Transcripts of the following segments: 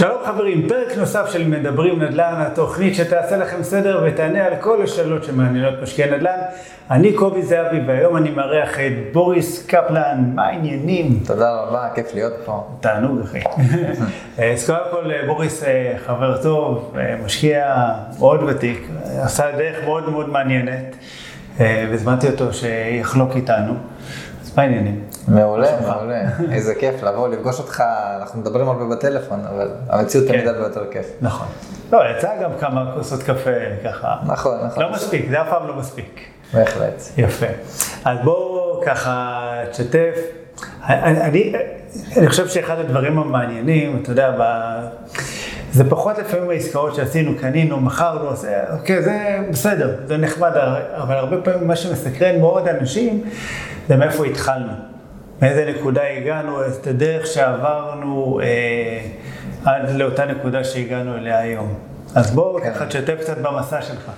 שלום חברים, פרק נוסף של מדברים נדל"ן, התוכנית שתעשה לכם סדר ותענה על כל השאלות שמעניינות משקיעי נדל"ן. אני קובי זהבי והיום אני מארח את בוריס קפלן, מה העניינים? תודה רבה, כיף להיות פה. תענוג אחי. אז קודם כל בוריס אה, חבר טוב, אה, משקיע מאוד ותיק, עשה דרך מאוד מאוד מעניינת אה, והזמנתי אותו שיחלוק איתנו. מה העניינים? מעולה, מעולה. איזה כיף לבוא, לפגוש אותך, אנחנו מדברים הרבה בטלפון, אבל המציאות כן. תמיד הרבה יותר כיף. נכון. לא, יצא גם כמה כוסות קפה ככה. נכון, נכון. לא מספיק, זה אף פעם לא מספיק. בהחלט. יפה. אז בואו ככה תשתף. אני, חושב שאחד הדברים המעניינים, אתה יודע, ב... זה פחות לפעמים העסקאות שעשינו, קנינו, מכרנו, זה, אוקיי, זה בסדר, זה נחמד, אבל הרבה פעמים מה שמסקרן מאוד אנשים, זה מאיפה התחלנו. מאיזה נקודה הגענו, את הדרך שעברנו אה, עד לאותה נקודה שהגענו אליה היום. אז בואו כן. ככה תשתף קצת במסע שלך.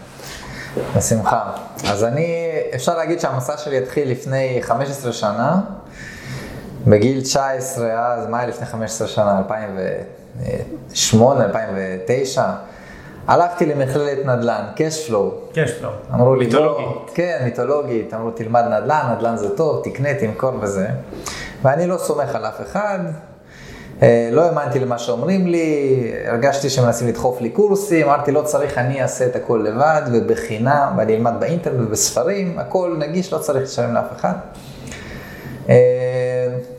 בשמחה. אז אני, אפשר להגיד שהמסע שלי התחיל לפני 15 שנה, בגיל 19 אז, מה היה לפני 15 שנה? 2008, 2009. הלכתי למכללת נדל"ן. יש לו. אמרו לי, מיתולוגית. בוא, כן, מיתולוגית, אמרו תלמד נדל"ן, נדל"ן זה טוב, תקנה, תמכור וזה. ואני לא סומך על אף אחד, אה, לא האמנתי למה שאומרים לי, הרגשתי שמנסים לדחוף לי קורסים, אמרתי לא צריך, אני אעשה את הכל לבד ובחינם, ואני אלמד באינטרנט ובספרים, הכל נגיש, לא צריך לשלם לאף אחד. אה,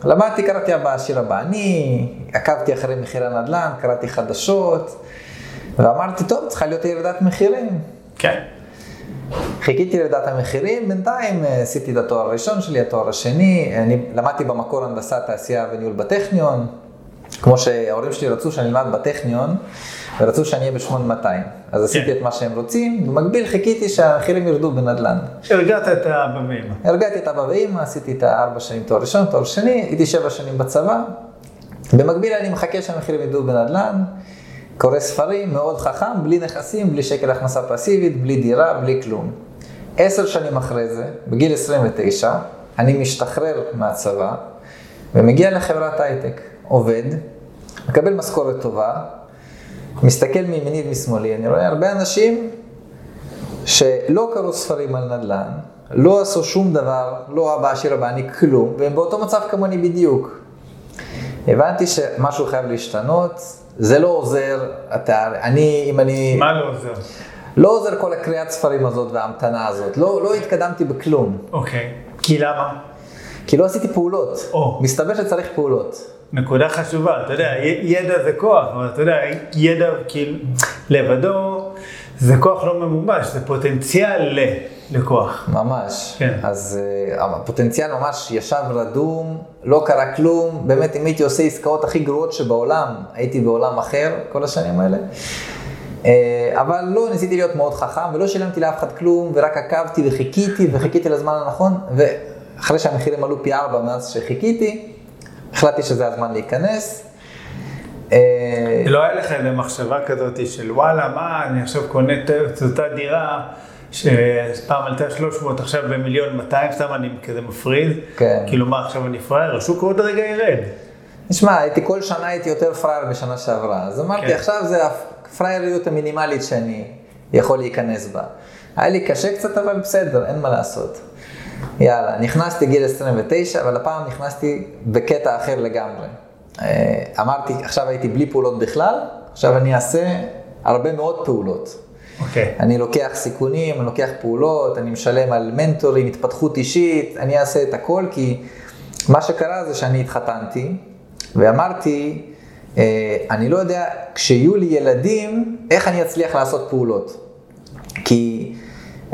למדתי, קראתי הבא, השיר הבא, אני עקבתי אחרי מחירי הנדל"ן, קראתי חדשות, ואמרתי, טוב, צריכה להיות ירידת מחירים. כן. חיכיתי לירידת המחירים, בינתיים אה, עשיתי את התואר הראשון שלי, התואר השני, אני למדתי במקור הנדסת תעשייה וניהול בטכניון, כמו שההורים שלי רצו שאני אלמד בטכניון, ורצו שאני אהיה ב-8200. אז עשיתי את מה שהם רוצים, במקביל חיכיתי שהמחירים ירדו בנדל"ן. הרגעת את האבא ואמא. הרגעתי את אבא ואמא, עשיתי את הארבע שנים תואר ראשון, תואר שני, הייתי שבע שנים בצבא. במקביל אני מחכה שהמחירים ירדו בנדל"ן, קורא ספרים, מאוד חכם, בלי נכסים, בלי שקל הכנסה פסיבית, בלי דירה, בלי כלום. עשר שנים אחרי זה, בגיל 29, אני משתחרר מהצבא ומגיע לחברת הייטק, עובד, מקבל משכורת טובה, מסתכל מימיני ומשמאלי, אני רואה הרבה אנשים שלא קראו ספרים על נדל"ן, לא עשו שום דבר, לא אבא עשיר אבא אני כלום, והם באותו מצב כמוני בדיוק. הבנתי שמשהו חייב להשתנות, זה לא עוזר, אתה, אני, אם אני, מה לא עוזר? לא עוזר כל הקריאת ספרים הזאת וההמתנה הזאת, לא, לא התקדמתי בכלום, אוקיי. כי למה? כי לא עשיתי פעולות, או. מסתבר שצריך פעולות. נקודה חשובה, אתה יודע, ידע זה כוח, אבל אתה יודע, ידע כאילו לבדו זה כוח לא ממומש, זה פוטנציאל ל- לכוח. ממש. כן. אז uh, הפוטנציאל ממש ישב רדום, לא קרה כלום. באמת, אם הייתי עושה עסקאות הכי גרועות שבעולם, הייתי בעולם אחר כל השנים האלה. Uh, אבל לא, ניסיתי להיות מאוד חכם, ולא שילמתי לאף אחד כלום, ורק עקבתי וחיכיתי, וחיכיתי לזמן הנכון, ואחרי שהמחירים עלו פי ארבע מאז שחיכיתי, החלטתי שזה הזמן להיכנס. Uh, לא היה לך איזה מחשבה כזאת של וואלה, מה, אני עכשיו קונה את את אותה דירה שפעם עלתה 300, עכשיו במיליון 200, סתם אני כזה מפריד. כן. כאילו מה, עכשיו אני פראייר, השוק עוד רגע ירד. תשמע, הייתי כל שנה הייתי יותר פראייר בשנה שעברה, אז אמרתי, כן. עכשיו זה הפראייריות המינימלית שאני יכול להיכנס בה. היה לי קשה קצת, אבל בסדר, אין מה לעשות. יאללה, נכנסתי גיל 29, אבל הפעם נכנסתי בקטע אחר לגמרי. אה, אמרתי, עכשיו הייתי בלי פעולות בכלל, עכשיו אני אעשה הרבה מאוד פעולות. אוקיי. אני לוקח סיכונים, אני לוקח פעולות, אני משלם על מנטורים, התפתחות אישית, אני אעשה את הכל, כי מה שקרה זה שאני התחתנתי, ואמרתי, אה, אני לא יודע, כשיהיו לי ילדים, איך אני אצליח לעשות פעולות. כי,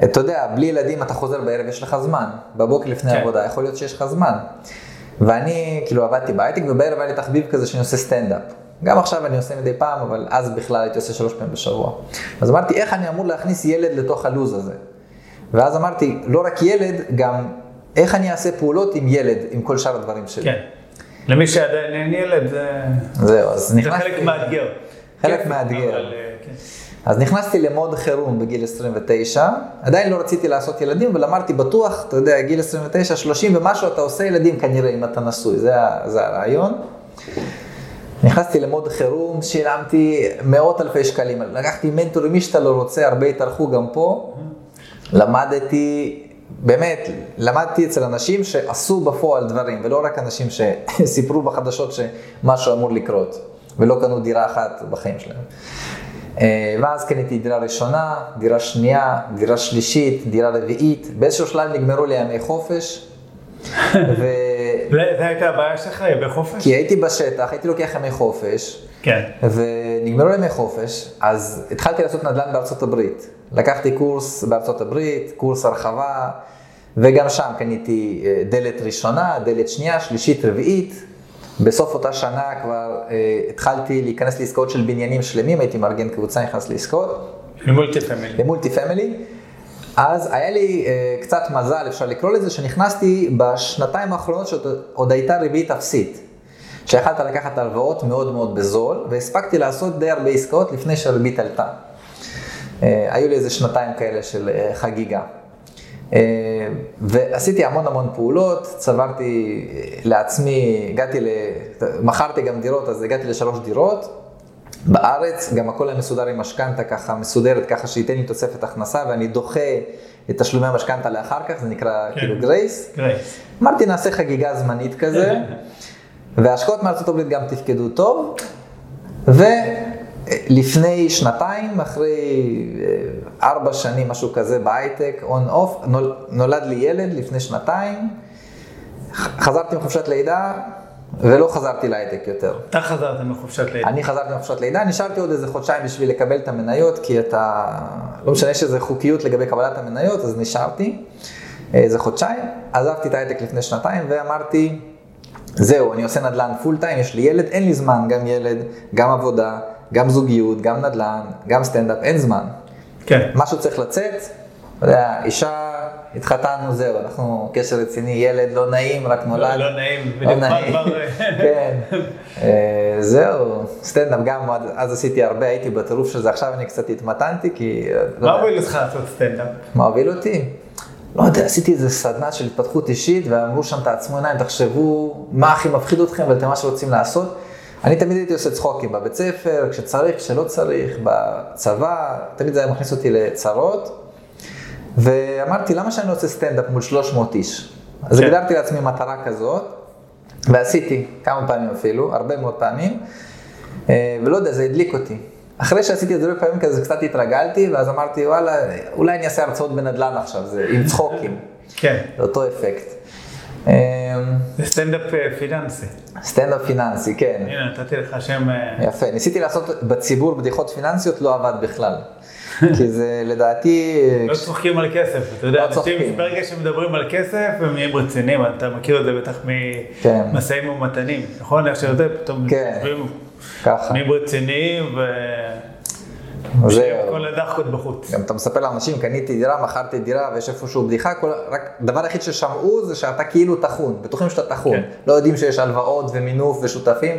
אתה יודע, בלי ילדים אתה חוזר בערב, יש לך זמן. בבוקר לפני כן. עבודה, יכול להיות שיש לך זמן. ואני, כאילו, עבדתי בהייטק, ובערב היה לי תחביב כזה שאני עושה סטנדאפ. גם עכשיו אני עושה מדי פעם, אבל אז בכלל הייתי עושה שלוש פעמים בשבוע. אז אמרתי, איך אני אמור להכניס ילד לתוך הלו"ז הזה? ואז אמרתי, לא רק ילד, גם איך אני אעשה פעולות עם ילד, עם כל שאר הדברים שלי. כן. למי שעדיין אין ילד, זה זהו, אז זה נכנסתי... חלק מאתגר. חלק כיף, מאתגר. אבל, אה, כן. אז נכנסתי למוד חירום בגיל 29, עדיין לא רציתי לעשות ילדים, אבל אמרתי, בטוח, אתה יודע, גיל 29, 30 ומשהו, אתה עושה ילדים כנראה אם אתה נשוי, זה, זה הרעיון. נכנסתי למוד חירום, שילמתי מאות אלפי שקלים. לקחתי מנטורים, מי שאתה לא רוצה, הרבה התארחו גם פה. למדתי, באמת, למדתי אצל אנשים שעשו בפועל דברים, ולא רק אנשים שסיפרו בחדשות שמשהו אמור לקרות, ולא קנו דירה אחת בחיים שלהם. אה, ואז קניתי דירה ראשונה, דירה שנייה, דירה שלישית, דירה רביעית. באיזשהו שלב נגמרו לי ימי חופש. ו... זה הייתה הבעיה שלך, ימי חופש? כי הייתי בשטח, הייתי לוקח ימי חופש. כן. ונגמרו ימי חופש, אז התחלתי לעשות נדל"ן בארצות הברית. לקחתי קורס בארצות הברית, קורס הרחבה, וגם שם קניתי אה, דלת ראשונה, דלת שנייה, שלישית, רביעית. בסוף אותה שנה כבר אה, התחלתי להיכנס לעסקאות של בניינים שלמים, הייתי מארגן קבוצה, נכנס לעסקאות. ל multi family. ל multi family. אז היה לי אה, קצת מזל, אפשר לקרוא לזה, שנכנסתי בשנתיים האחרונות שעוד הייתה ריבית אפסית. שיכלת לקחת הלוואות מאוד מאוד בזול, והספקתי לעשות די הרבה עסקאות לפני שהריבית עלתה. אה, היו לי איזה שנתיים כאלה של אה, חגיגה. אה, ועשיתי המון המון פעולות, צברתי לעצמי, הגעתי ל... מכרתי גם דירות, אז הגעתי לשלוש דירות. בארץ, גם הכל היה מסודר עם משכנתה ככה, מסודרת ככה שייתן לי תוספת הכנסה ואני דוחה את תשלומי המשכנתה לאחר כך, זה נקרא כן. כאילו grace. grace. אמרתי נעשה חגיגה זמנית כזה, וההשקעות מארצות הברית גם תפקדו טוב, ולפני שנתיים, אחרי אה, ארבע שנים, משהו כזה בהייטק, on-off, נולד לי ילד לפני שנתיים, חזרתי מחופשת לידה, ולא חזרתי להייטק יותר. אתה חזרת מחופשת לידה. אני חזרתי מחופשת לידה, נשארתי עוד איזה חודשיים בשביל לקבל את המניות, כי אתה, לא משנה שזה חוקיות לגבי קבלת המניות, אז נשארתי איזה חודשיים. עזבתי את ההייטק לפני שנתיים ואמרתי, זהו, אני עושה נדל"ן full time, יש לי ילד, אין לי זמן, גם ילד, גם עבודה, גם זוגיות, גם נדל"ן, גם סטנדאפ, אין זמן. כן. משהו צריך לצאת, אתה יודע, אישה התחתנו, זהו, אנחנו קשר רציני, ילד לא נעים, רק נולד. לא, לא נעים, לא נעים, כן. אה, זהו, סטנדאפ גם, אז עשיתי הרבה, הייתי בטירוף של זה, עכשיו אני קצת התמתנתי, כי... לא מה הוביל אותך לעשות סטנדאפ? מה הוביל אותי? לא יודע, עשיתי איזה סדנה של התפתחות אישית, ואמרו שם, תעצמו עיניים, תחשבו מה הכי מפחיד אתכם ואתם מה שרוצים לעשות. אני תמיד הייתי עושה צחוקים בבית ספר, כשצריך, כשלא צריך, בצבא, תמיד זה היה מכניס אותי לצרות. ואמרתי, למה שאני עושה סטנדאפ מול 300 איש? אז כן. הגדרתי לעצמי מטרה כזאת, ועשיתי כמה פעמים אפילו, הרבה מאוד פעמים, אה, ולא יודע, זה הדליק אותי. אחרי שעשיתי את זה הרבה פעמים כזה, קצת התרגלתי, ואז אמרתי, וואלה, אולי אני אעשה הרצאות בנדל"ן עכשיו, זה עם צחוקים. כן. אותו אפקט. זה סטנדאפ אה, פיננסי. סטנדאפ פיננסי, כן. הנה, נתתי לך שם... אה, יפה, ניסיתי לעשות בציבור בדיחות פיננסיות, לא עבד בכלל. כי זה לדעתי... לא צוחקים על כסף, אתה יודע, לא אנשים ברגע שמדברים על כסף הם נהיים רציניים, אתה מכיר את זה בטח כן. ממשאים ומתנים, נכון? איך שיודע, פתאום כן. נהיים רציניים ו... זהו. כל הדחקות בחוץ. גם אתה מספר לאנשים, קניתי דירה, מכרתי דירה ויש איפשהו בדיחה, כל, רק דבר היחיד ששמעו זה שאתה כאילו טחון, בטוחים שאתה טחון. כן. לא יודעים שיש הלוואות ומינוף ושותפים.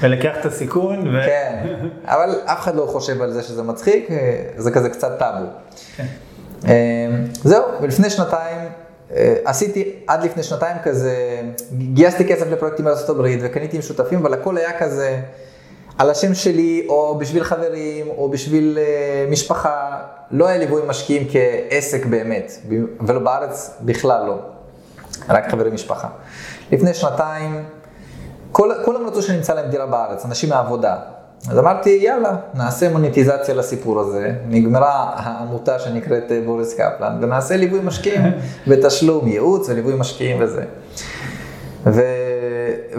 ולקח את הסיכון. ו... כן, אבל אף אחד לא חושב על זה שזה מצחיק, זה כזה קצת טאבו. כן. אמ, זהו, ולפני שנתיים, אה, עשיתי עד לפני שנתיים כזה, גייסתי כסף לפרויקטים בארצות הברית וקניתי עם שותפים, אבל הכל היה כזה על השם שלי, או בשביל חברים, או בשביל uh, משפחה. לא היה ליווי משקיעים כעסק באמת, ולא בארץ בכלל לא, רק חברים משפחה. לפני שנתיים, כל, כולם רצו שנמצא להם דירה בארץ, אנשים מהעבודה. אז אמרתי, יאללה, נעשה מוניטיזציה לסיפור הזה. נגמרה העמותה שנקראת אה, בוריס קפלן, ונעשה ליווי משקיעים בתשלום, ייעוץ וליווי משקיעים וזה. ו...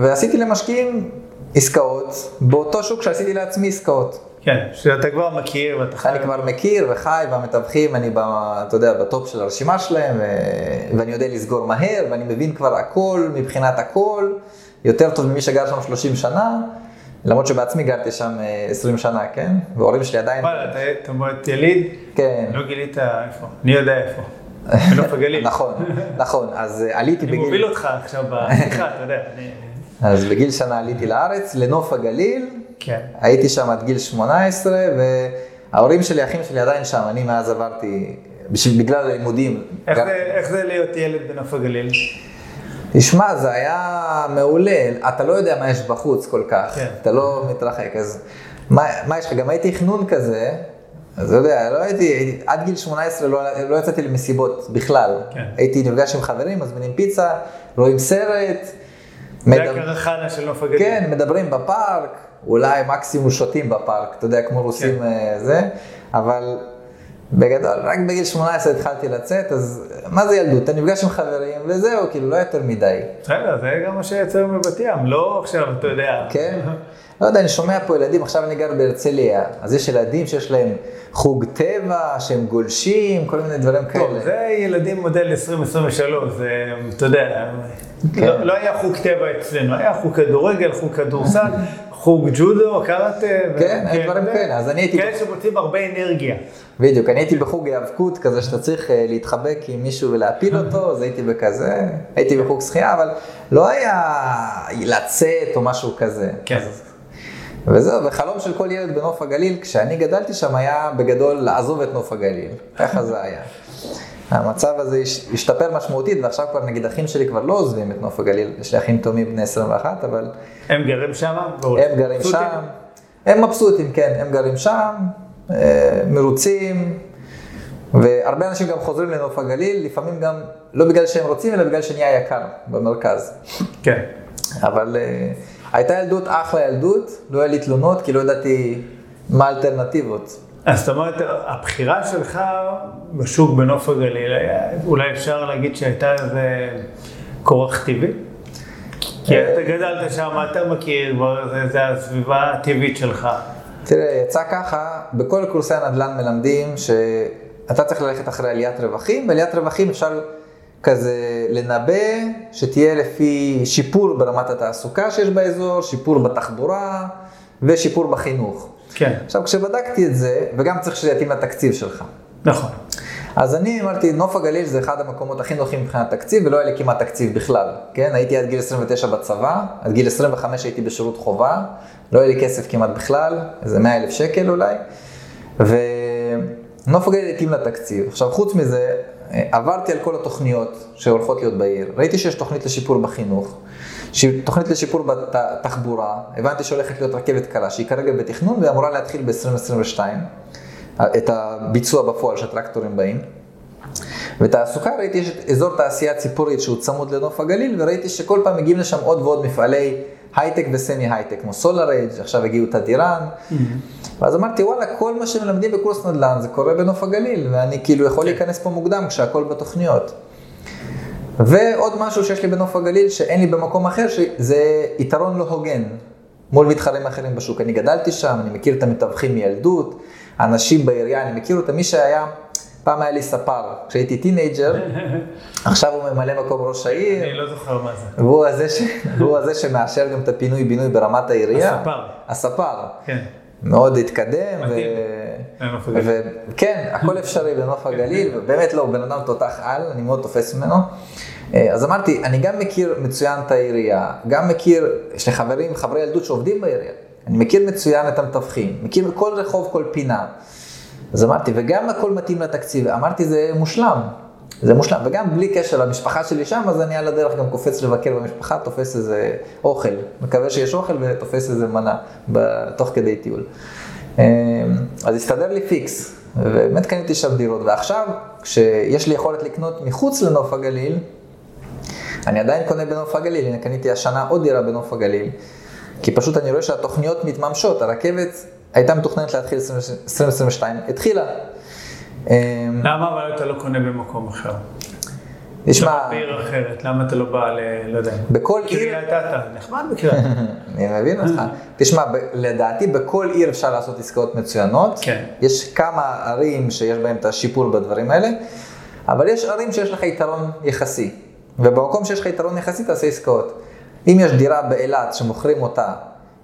ועשיתי למשקיעים עסקאות באותו שוק שעשיתי לעצמי עסקאות. כן, שאתה כבר מכיר ואתה חי. אני כבר מכיר וחי, והמתווכים, אני, ב, אתה יודע, בטופ של הרשימה שלהם, ו... ואני יודע לסגור מהר, ואני מבין כבר הכל מבחינת הכל. יותר טוב ממי שגר שם 30 שנה, למרות שבעצמי גרתי שם 20 אה, שנה, כן? וההורים שלי עדיין... וואלה, אתה מועד יליד? כן. לא גילית איפה? אני יודע איפה. בנוף הגליל. נכון, נכון, אז אה, עליתי בגיל... אני מוביל אותך עכשיו בשיחה, אתה יודע. אז בגיל שנה עליתי לארץ, לנוף הגליל. כן. הייתי שם עד גיל 18, וההורים שלי, אחים שלי עדיין שם, אני מאז עברתי, בגלל הלימודים. איך זה להיות ילד בנוף הגליל? תשמע, זה היה מעולה, אתה לא יודע מה יש בחוץ כל כך, כן. אתה לא מתרחק, אז מה, מה יש לך? גם הייתי חנון כזה, אז אתה יודע, לא הייתי עד גיל 18 לא, לא יצאתי למסיבות בכלל. כן. הייתי נפגש עם חברים, מזמינים פיצה, רואים סרט. זה מדבר- הקרחנה של נוף הגליל. כן, מדברים בפארק, אולי מקסימום שותים בפארק, אתה יודע, כמו רוסים כן. אה, זה, אבל בגדול, רק בגיל 18 התחלתי לצאת, אז מה זה ילדות? אתה נפגש עם חברים וזהו, כאילו, לא יותר מדי. בסדר, זה גם מה שיצא בבת ים, לא עכשיו, אתה יודע. כן? לא יודע, אני שומע פה ילדים, עכשיו אני גר בהרצליה, אז יש ילדים שיש להם חוג טבע, שהם גולשים, כל מיני דברים טוב, כאלה. זה ילדים מודל 2023, זה, אתה יודע, כן. לא, לא היה חוג טבע אצלנו, היה חוג כדורגל, חוג כדורסל, חוג ג'ודו, קראטה. ו- כן, היו דברים כאלה, אז אני הייתי- כאלה שמוצאים הרבה אנרגיה. בדיוק, אני הייתי בחוג היאבקות כזה שאתה צריך אה, להתחבק עם מישהו ולהפיל אותו, אז הייתי בכזה, הייתי בחוג שחייה, אבל לא היה לצאת או משהו כזה. כן. אז- וזהו, וחלום של כל ילד בנוף הגליל, כשאני גדלתי שם היה בגדול לעזוב את נוף הגליל, ככה זה היה. המצב הזה הש- השתפר משמעותית, ועכשיו כבר נגיד אחים שלי כבר לא עוזבים את נוף הגליל, יש לי אחים תאומים בני 21, אבל הם גרים שם? הם גרים שם, הם מבסוטים, כן, הם גרים שם, אה, מרוצים, והרבה אנשים גם חוזרים לנוף הגליל, לפעמים גם לא בגלל שהם רוצים, אלא בגלל שנהיה יקר במרכז. כן. אבל אה, הייתה ילדות אחלה ילדות, לא היה לי תלונות, כי לא ידעתי מה האלטרנטיבות. אז זאת אומרת, הבחירה שלך בשוק בנוף הגליל, אולי אפשר להגיד שהייתה איזה כורח טבעי? כי אה, אתה גדלת שם, אתה מכיר, זה הסביבה הטבעית שלך. תראה, יצא ככה, בכל קורסי הנדל"ן מלמדים שאתה צריך ללכת אחרי עליית רווחים, ועליית רווחים אפשר כזה לנבא שתהיה לפי שיפור ברמת התעסוקה שיש באזור, שיפור בתחבורה ושיפור בחינוך. כן, עכשיו, כשבדקתי את זה, וגם צריך שזה יתאים לתקציב שלך. נכון. אז אני אמרתי, נוף הגליל זה אחד המקומות הכי נוחים מבחינת תקציב, ולא היה לי כמעט תקציב בכלל. כן, הייתי עד גיל 29 בצבא, עד גיל 25 הייתי בשירות חובה, לא היה לי כסף כמעט בכלל, איזה 100 אלף שקל אולי, ונוף הגליל התאים לתקציב. עכשיו, חוץ מזה, עברתי על כל התוכניות שהולכות להיות בעיר. ראיתי שיש תוכנית לשיפור בחינוך, ש- תוכנית לשיפור בתחבורה, הבנתי שהולכת להיות רכבת קלה, שהיא כרגע בתכנון ואמורה להתחיל ב-2022, את הביצוע בפועל שהטרקטורים באים. ותעסוקה, ראיתי יש את אזור תעשייה ציפורית שהוא צמוד לנוף הגליל, וראיתי שכל פעם מגיעים לשם עוד ועוד מפעלי הייטק ו semi הייטק, כמו סולאראדג', עכשיו הגיעו תדירן. ואז אמרתי, וואלה, כל מה שמלמדים בקורס נדל"ן זה קורה בנוף הגליל, ואני כאילו יכול להיכנס פה מוקדם כשהכל בתוכניות. ועוד משהו שיש לי בנוף הגליל שאין לי במקום אחר, שזה יתרון לא הוגן מול מתחרים אחרים בשוק. אני גדלתי שם, אני מכיר את המתווכים מילדות, האנשים בעירייה, אני מכיר אותם, מי שהיה, פעם היה לי ספר, כשהייתי טינאייג'ר, עכשיו הוא ממלא מקום ראש העיר, אני לא זוכר מה זה. והוא הזה, ש... והוא הזה שמאשר גם את הפינוי-בינוי ברמת העירייה. הספר. הספר. כן. מאוד התקדם. לנוף הגליל. כן, הכל אפשרי בנוף הגליל, ובאמת לא, הוא בן אדם תותח על, אני מאוד תופס ממנו. אה, אז אמרתי, אני גם מכיר מצוין את העירייה, גם מכיר, יש לי חברים, חברי ילדות שעובדים בעירייה. אני מכיר מצוין את המתווכים, מכיר כל רחוב, כל פינה. אז אמרתי, וגם הכל מתאים לתקציב, אמרתי, זה מושלם. זה מושלם, וגם בלי קשר למשפחה שלי שם, אז אני על הדרך גם קופץ לבקר במשפחה, תופס איזה אוכל. מקווה שיש אוכל ותופס איזה מנה, תוך כדי טיול. אמ, אז הסתדר לי פיקס, ובאמת קניתי שם דירות. ועכשיו, כשיש לי יכולת לקנות מחוץ לנוף הגליל, אני עדיין קונה בנוף הגליל, הנה קניתי השנה עוד דירה בנוף הגליל, כי פשוט אני רואה שהתוכניות מתממשות, הרכבת הייתה מתוכננת להתחיל 2022, התחילה. אמ, למה אבל אתה לא קונה במקום אחר? תשמע, בעיר אחרת, למה אתה לא בא ל... לא יודע. בכל עיר, קריית אתא, נחמד בקריית. אני מבין אותך. תשמע, לדעתי בכל עיר אפשר לעשות עסקאות מצוינות. כן. יש כמה ערים שיש בהן את השיפור בדברים האלה, אבל יש ערים שיש לך יתרון יחסי. ובמקום שיש לך יתרון יחסי תעשה עסקאות. אם יש דירה באילת שמוכרים אותה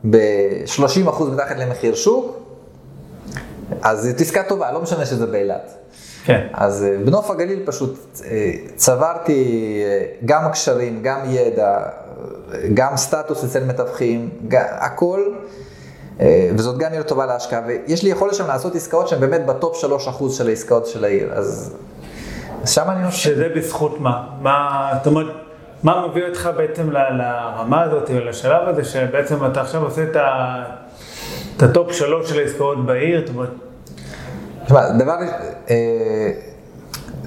ב-30% מתחת למחיר שוק, אז זאת עסקה טובה, לא משנה שזה באילת. כן. אז אה, בנוף הגליל פשוט אה, צברתי אה, גם קשרים, גם ידע, גם סטטוס אצל מתווכים, הכל, וזאת גם עיר טובה להשקעה, ויש לי יכולת שם לעשות עסקאות שהן באמת בטופ 3% של העסקאות של העיר, אז, אז שם אני חושב. שזה בזכות מה? מה, זאת אומרת, מה מביא אותך בעצם לרמה הזאת, או לשלב הזה, שבעצם אתה עכשיו עושה את, הטופ שלוש של העסקאות בעיר, תשמע, דבר, אה,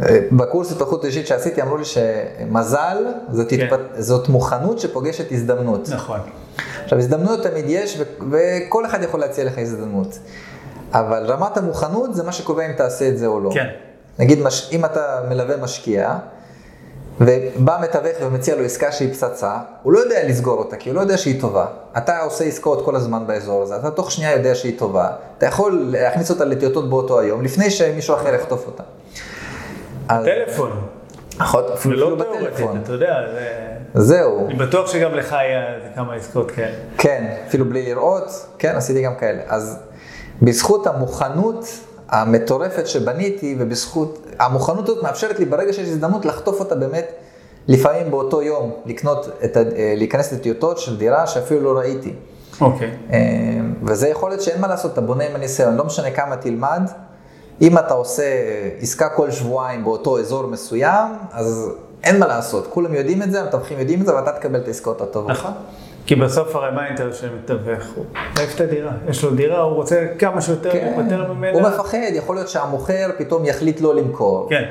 אה, בקורס התפתחות אישית שעשיתי אמרו לי שמזל זאת, כן. התפת... זאת מוכנות שפוגשת הזדמנות. נכון. עכשיו, הזדמנויות תמיד יש, ו- וכל אחד יכול להציע לך הזדמנות. אבל רמת המוכנות זה מה שקובע אם תעשה את זה או לא. כן. נגיד, מש... אם אתה מלווה משקיע, ובא מתווך ומציע לו עסקה שהיא פצצה, הוא לא יודע לסגור אותה, כי הוא לא יודע שהיא טובה. אתה עושה עסקאות כל הזמן באזור הזה, אתה תוך שנייה יודע שהיא טובה. אתה יכול להכניס אותה לטיוטות באותו היום, לפני שמישהו אחר יחטוף אותה. טלפון, נכון, אפילו ולא אפילו תיאורטית, בטלפון. אתה יודע, זה... זהו. אני בטוח שגם לך היה כמה עסקאות כאלה. כן, אפילו בלי לראות, כן, עשיתי גם כאלה. אז בזכות המוכנות המטורפת שבניתי, ובזכות, המוכנות הזאת מאפשרת לי ברגע שיש הזדמנות לחטוף אותה באמת, לפעמים באותו יום, לקנות, את, ה- אה, להיכנס לטיוטות של דירה שאפילו לא ראיתי. אוקיי. אה, וזה יכול להיות שאין מה לעשות, אתה בונה עם הניסיון, לא משנה כמה תלמד. אם אתה עושה עסקה כל שבועיים באותו אזור מסוים, אז אין מה לעשות, כולם יודעים את זה, המתווכים יודעים את זה, ואתה תקבל את העסקאות הטובות. נכון. כי בסוף הרי מה האינטרס של מתווך? הוא מעיף את הדירה. יש לו דירה, הוא רוצה כמה שיותר כן, להיפטר ממנה. הוא מפחד, יכול להיות שהמוכר פתאום יחליט לא למכור. כן.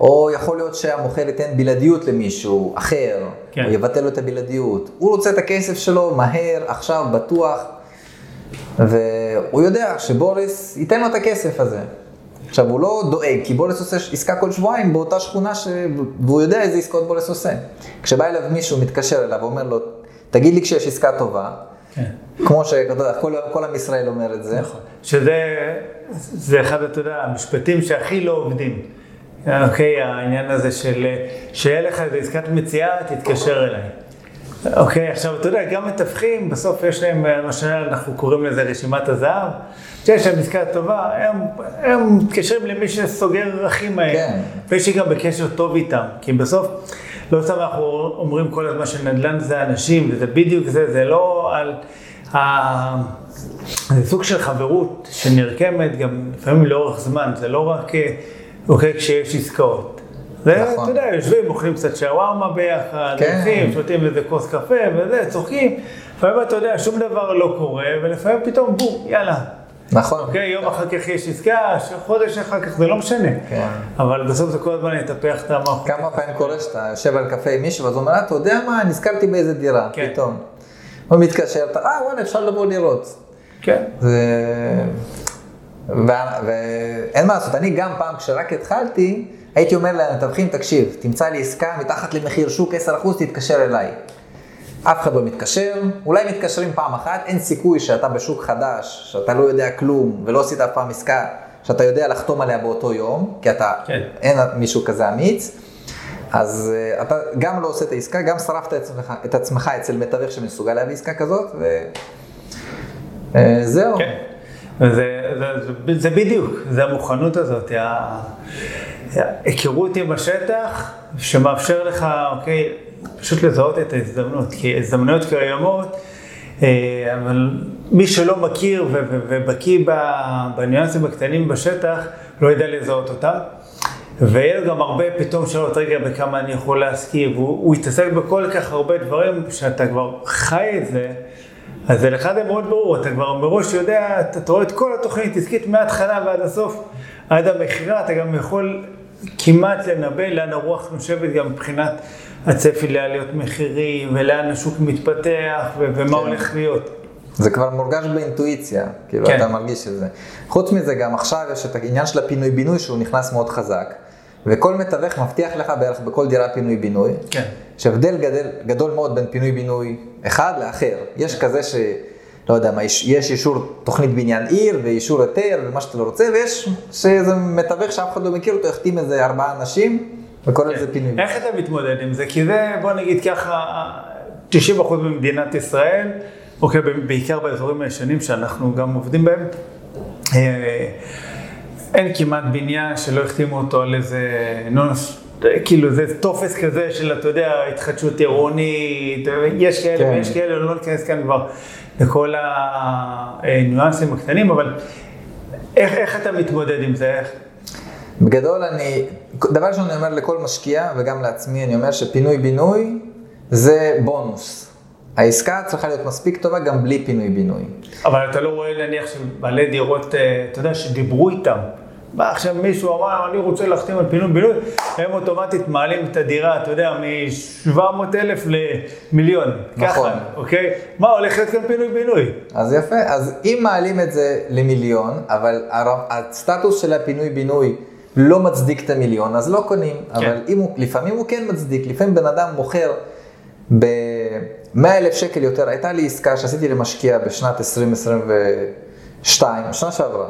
או יכול להיות שהמוכר ייתן בלעדיות למישהו אחר, כן. או יבטל לו את הבלעדיות. הוא רוצה את הכסף שלו מהר, עכשיו, בטוח, והוא יודע שבוריס ייתן לו את הכסף הזה. עכשיו, הוא לא דואג, כי בוריס עושה עסקה כל שבועיים באותה שכונה, ש... והוא יודע איזה עסקאות בוריס עושה. כשבא אליו מישהו, מתקשר אליו ואומר לו, תגיד לי כשיש עסקה טובה, כן. כמו שכל כל עם ישראל אומר את זה. נכון. שזה זה אחד, אתה יודע, המשפטים שהכי לא עובדים. אוקיי, העניין הזה של שיהיה לך איזה עסקת מציאה, תתקשר אליי. אוקיי, עכשיו אתה יודע, גם מתווכים, בסוף יש להם, מה שאנחנו קוראים לזה רשימת הזהב, שיש להם עסקה טובה, הם, הם מתקשרים למי שסוגר הכי מהר. כן. ויש לי גם בקשר טוב איתם, כי בסוף, לא סתם אנחנו אומרים כל הזמן שנדל"ן זה אנשים, וזה בדיוק זה, זה לא על... זה סוג של חברות שנרקמת גם לפעמים לאורך זמן, זה לא רק, אוקיי, כשיש עסקאות. זה, נכון. אתה יודע, יושבים, אוכלים קצת שווארמה ביחד, כן. הולכים, שותים איזה כוס קפה וזה, צוחקים. לפעמים אתה יודע, שום דבר לא קורה, ולפעמים פתאום בום, יאללה. נכון. אוקיי, יום אחר כך יש עסקה, חודש אחר כך, זה לא משנה. כן. אבל בסוף זה כל הזמן יטפח את המערכות. כמה פעמים קורה שאתה יושב על קפה עם מישהו, ואז הוא אומר, "אה, אתה יודע מה, נזכרתי באיזה דירה, כן. פתאום. הוא מתקשר, אתה, אה, וואלה, אפשר לבוא לראות. כן. זה... ו- ואין מה לעשות, אני גם פעם, כשרק התחלתי, הייתי אומר למתווכים, תקשיב, תמצא לי עסקה מתחת למחיר שוק 10%, תתקשר אליי. אף אחד לא מתקשר, אולי מתקשרים פעם אחת, אין סיכוי שאתה בשוק חדש, שאתה לא יודע כלום, ולא עשית אף פעם עסקה, שאתה יודע לחתום עליה באותו יום, כי אתה, כן. אין מישהו כזה אמיץ. אז uh, אתה גם לא עושה את העסקה, גם שרפת את עצמך, את עצמך אצל מתווך שמסוגל להביא עסקה כזאת, וזהו. כן. וזה, זה, זה, זה בדיוק, זה המוכנות הזאת, ההיכרות עם השטח, שמאפשר לך, אוקיי, פשוט לזהות את ההזדמנות, כי הזדמנויות קיימות, אה, אבל מי שלא מכיר ובקיא בניואנסים הקטנים בשטח, לא ידע לזהות אותם. ויהיה לו גם הרבה פתאום שאלות, רגע, בכמה אני יכול להשכיר, והוא הוא יתעסק בכל כך הרבה דברים, שאתה כבר חי את זה, אז זה לך זה מאוד ברור, אתה כבר מראש יודע, אתה רואה את כל התוכנית עסקית מההתחלה ועד הסוף, עד המכירה, אתה גם יכול כמעט לנבא לאן הרוח נושבת גם מבחינת הצפי לעליות מחירים, ולאן השוק מתפתח, ומה כן. הולך להיות. זה כבר מורגש באינטואיציה, כאילו כן. אתה מרגיש את זה. חוץ מזה, גם עכשיו יש את העניין של הפינוי-בינוי שהוא נכנס מאוד חזק, וכל מתווך מבטיח לך בערך בכל דירה פינוי-בינוי. כן. יש הבדל גדל, גדול מאוד בין פינוי-בינוי אחד לאחר. יש כזה ש... לא יודע מה, יש, יש אישור תוכנית בניין עיר ואישור היתר ומה שאתה לא רוצה, ויש שאיזה מתווך שאף אחד לא מכיר אותו, החתים איזה ארבעה אנשים וקורא לזה פינוי. איך אתה מתמודד עם זה? כי זה, בוא נגיד ככה, 90% במדינת ישראל, אוקיי, בעיקר באזורים הישנים שאנחנו גם עובדים בהם, אה, אין כמעט בניין שלא החתימו אותו על איזה נונס, כאילו זה טופס כזה של, אתה יודע, התחדשות עירונית, יש כאלה כן. ויש כאלה, לא ניכנס כאן כבר לכל הניואנסים הקטנים, אבל איך, איך אתה מתמודד עם זה? איך? בגדול אני, דבר ראשון אני אומר לכל משקיע וגם לעצמי, אני אומר שפינוי-בינוי זה בונוס. העסקה צריכה להיות מספיק טובה גם בלי פינוי-בינוי. אבל אתה לא רואה נניח שבעלי דירות, אה, אתה יודע, שדיברו איתם. בא עכשיו מישהו אמר, אני רוצה להחתים על פינוי בינוי, הם אוטומטית מעלים את הדירה, אתה יודע, מ-700 אלף למיליון. נכון. ככה, אוקיי? מה, הולך להיות כאן פינוי בינוי? אז יפה, אז אם מעלים את זה למיליון, אבל הסטטוס של הפינוי-בינוי לא מצדיק את המיליון, אז לא קונים. אבל אם הוא, לפעמים הוא כן מצדיק, לפעמים בן אדם מוכר ב-100 אלף שקל יותר, הייתה לי עסקה שעשיתי למשקיע בשנת 2022, שנה שעברה.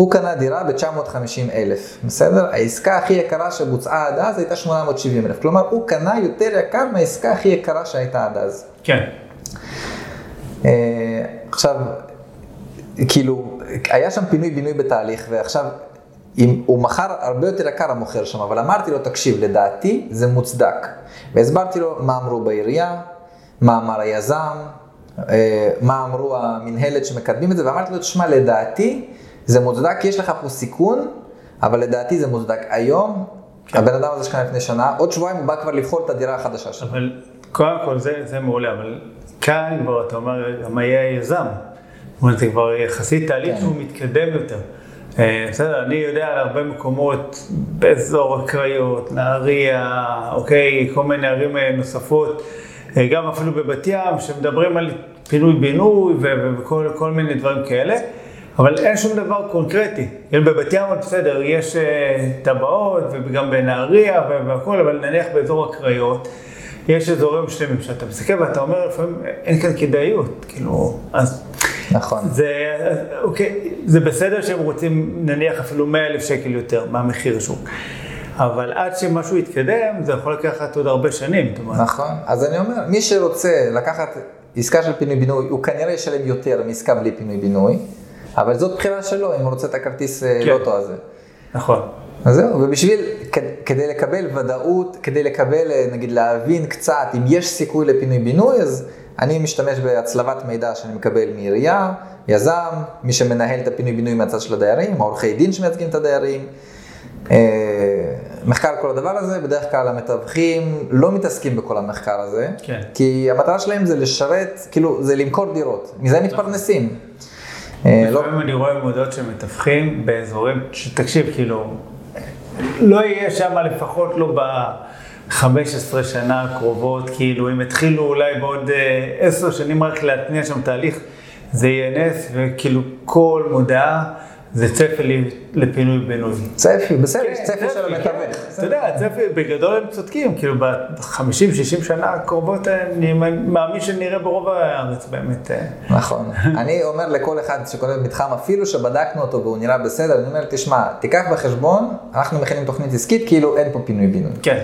הוא קנה דירה ב-950 אלף, בסדר? העסקה הכי יקרה שבוצעה עד אז הייתה 870 אלף. כלומר, הוא קנה יותר יקר מהעסקה הכי יקרה שהייתה עד אז. כן. אה, עכשיו, כאילו, היה שם פינוי-בינוי בתהליך, ועכשיו, אם, הוא מכר הרבה יותר יקר המוכר שם, אבל אמרתי לו, תקשיב, לדעתי זה מוצדק. והסברתי לו מה אמרו בעירייה, מה אמר היזם, אה, מה אמרו המנהלת שמקדמים את זה, ואמרתי לו, תשמע, לדעתי זה מוצדק, כי יש לך פה סיכון, אבל לדעתי זה מוצדק. היום, הבן אדם הזה שקנה לפני שנה, עוד שבועיים הוא בא כבר לבחור את הדירה החדשה שלו. אבל קודם כל זה, זה מעולה, אבל כאן כבר אתה אומר, גם היה יזם. זאת אומרת, זה כבר יחסית תהליך כן. שהוא מתקדם יותר. אה, בסדר, אני יודע על הרבה מקומות באזור הקריות, נהריה, אוקיי, כל מיני ערים אה, נוספות, אה, גם אפילו בבת ים, שמדברים על פינוי-בינוי וכל כל מיני דברים כאלה. אבל אין שום דבר קונקרטי. בבת ים, בסדר, יש אה, טבעות, וגם בנהריה והכול, אבל נניח באזור הקריות, יש אזורים שלמים שאתה מסתכל ואתה אומר, לפעמים אין כאן כדאיות, כאילו, אז נכון. זה, אוקיי, זה בסדר שהם רוצים נניח אפילו 100 אלף שקל יותר מהמחיר שוק, אבל עד שמשהו יתקדם, זה יכול לקחת עוד הרבה שנים. נכון, אז אני אומר, מי שרוצה לקחת עסקה של פינוי-בינוי, הוא כנראה ישלם יותר מעסקה בלי פינוי-בינוי, אבל זאת בחירה שלו, אם הוא רוצה את הכרטיס אה, כן. לוטו הזה. נכון. אז זהו, ובשביל, כ- כדי לקבל ודאות, כדי לקבל, אה, נגיד, להבין קצת אם יש סיכוי לפינוי-בינוי, אז אני משתמש בהצלבת מידע שאני מקבל מעירייה, יזם, מי שמנהל את הפינוי-בינוי מהצד של הדיירים, העורכי דין שמייצגים את הדיירים. אה, מחקר כל הדבר הזה, בדרך כלל המתווכים לא מתעסקים בכל המחקר הזה, כן. כי המטרה שלהם זה לשרת, כאילו, זה למכור דירות, מזה הם מתפרנסים. אה, לא, לפעמים אני רואה מודעות שמתווכים באזורים, שתקשיב, כאילו, לא יהיה שם לפחות לא ב-15 שנה הקרובות, כאילו, אם יתחילו אולי בעוד אה, 10 שנים רק להתניע שם תהליך, זה יהיה נס, וכאילו כל מודעה זה צפי לי- לפינוי-בינוי. צפי, בסדר, יש כן, צפי של כן. המתווך. אתה יודע, הצפי, בגדול הם צודקים, כאילו ב-50-60 שנה הקרובות, אה, אני מאמין שנראה ברוב הארץ באמת. אה, נכון. אני אומר לכל אחד שקונה במתחם, אפילו שבדקנו אותו והוא נראה בסדר, אני אומר, תשמע, תיקח בחשבון, אנחנו מכינים תוכנית עסקית, כאילו אין פה פינוי-בינוי. כן.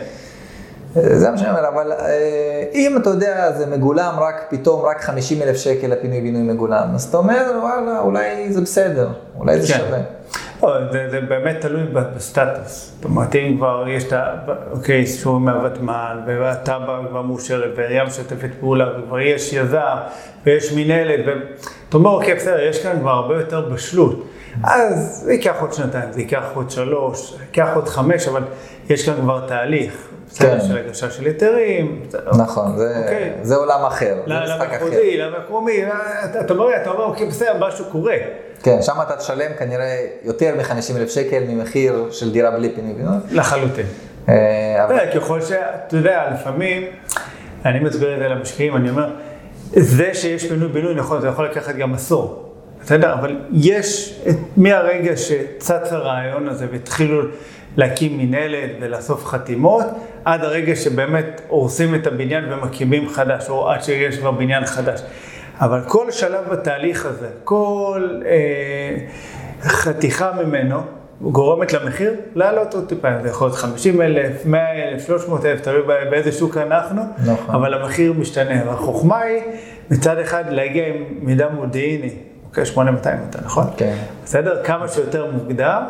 זה מה שאני אומר, אבל אה, אם אתה יודע, זה מגולם רק פתאום, רק 50 אלף שקל לפינוי-בינוי מגולם, אז אתה אומר, וואלה, אולי זה בסדר, אולי זה כן. שווה. לא, זה, זה באמת תלוי בסטטוס. זאת אומרת, אם כבר יש את ה... אוקיי, אישור מהוותמ"ל, והתב"ע כבר מאושרת, והעירייה משתפת פעולה, וכבר יש יזם, ויש מינהלת, ואתה אומר, אוקיי, בסדר, יש כאן כבר הרבה יותר בשלות. אז זה ייקח עוד שנתיים, זה ייקח עוד שלוש, ייקח עוד חמש, אבל יש כאן כבר תהליך. כן. של הגשה של היתרים. נכון, זה- אוקיי. זה עולם אחר, זה משחק אחר. למחוזי, למקומי, אתה- אתה אומר, אתה אומר, אוקיי, בסדר, משהו קורה. כן, שם אתה תשלם כנראה יותר מ-50 אלף שקל ממחיר של דירה בלי פינוי-בינוי. לחלוטין. אה, אבל- אתה ככל שאתה יודע, לפעמים, אני מסביר את זה למשקיעים, אני אומר, זה שיש פינוי-בינוי, נכון, זה יכול לקחת גם עשור. בסדר, אבל יש, מהרגע שצץ הרעיון הזה והתחילו להקים מנהלת ולאסוף חתימות, עד הרגע שבאמת הורסים את הבניין ומקימים חדש, או עד שיש כבר בניין חדש. אבל כל שלב בתהליך הזה, כל אה, חתיכה ממנו, גורמת למחיר לעלות עוד טיפה, זה יכול להיות 50 אלף, 100 אלף, 300 אלף, תלוי בא- באיזה שוק אנחנו, נכון. אבל המחיר משתנה. והחוכמה היא מצד אחד להגיע עם מידע מודיעיני, אוקיי, 8200 אתה, נכון? כן. בסדר? כמה שיותר מוקדם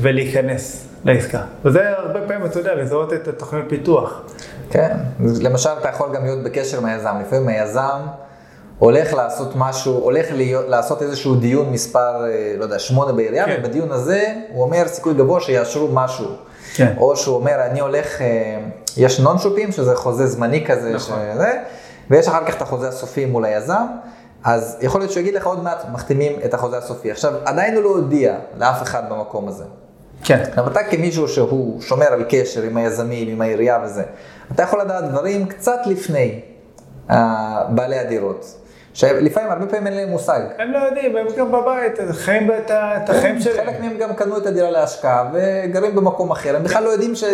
ולהיכנס לעסקה. וזה הרבה פעמים, אתה יודע, לזהות את התוכניות פיתוח. כן, למשל אתה יכול גם להיות בקשר עם היזם, לפעמים היזם הולך לעשות משהו, הולך להיות, לעשות איזשהו דיון מספר, אה, לא יודע, שמונה בעירייה, כן. ובדיון הזה הוא אומר סיכוי גבוה שיאשרו משהו. כן. או שהוא אומר, אני הולך, אה, יש נון שופים, שזה חוזה זמני כזה, נכון. שזה, ויש אחר כך את החוזה הסופי מול היזם, אז יכול להיות שהוא יגיד לך עוד מעט, מחתימים את החוזה הסופי. עכשיו, עדיין הוא לא הודיע לאף אחד במקום הזה. כן. אבל אתה כמישהו שהוא שומר על קשר עם היזמים, עם העירייה וזה, אתה יכול לדעת דברים קצת לפני uh, בעלי הדירות. שלפעמים, הרבה פעמים אין להם מושג. הם לא יודעים, הם גם בבית, חיים את החיים שלהם. חלק מהם גם קנו את הדירה להשקעה וגרים במקום אחר, הם בכלל לא יודאים ש...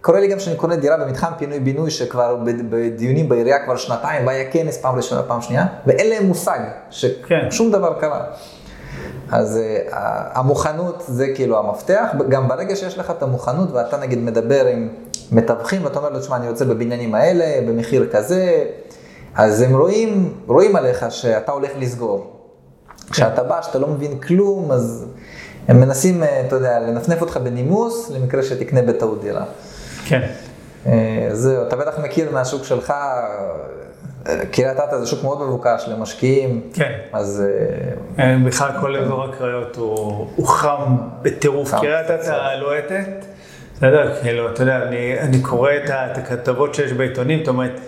קורה לי גם שאני קונה דירה במתחם פינוי-בינוי שכבר בד- בדיונים בעירייה כבר שנתיים, והיה כנס פעם ראשונה, פעם שנייה, ואין להם מושג כן. ששום דבר קרה. אז uh, המוכנות זה כאילו המפתח, גם ברגע שיש לך את המוכנות ואתה נגיד מדבר עם מתווכים ואתה אומר לו, תשמע, אני רוצה בבניינים האלה, במחיר כזה, אז הם רואים, רואים עליך שאתה הולך לסגור. כשאתה בא, שאתה לא מבין כלום, אז הם מנסים, אה, אתה יודע, לנפנף אותך בנימוס, למקרה שתקנה בטעות דירה. כן. אה, זהו, אתה בטח מכיר מהשוק שלך, קריית אתא זה שוק מאוד מבוקש למשקיעים, כן. אז אה, אה, בכלל כל אזור הקריות הוא חם בטירוף. קריית אתא לוהטת, בסדר? כאילו, אתה יודע, אני- אני קורא את הכתבות שיש בעיתונים, זאת אומרת,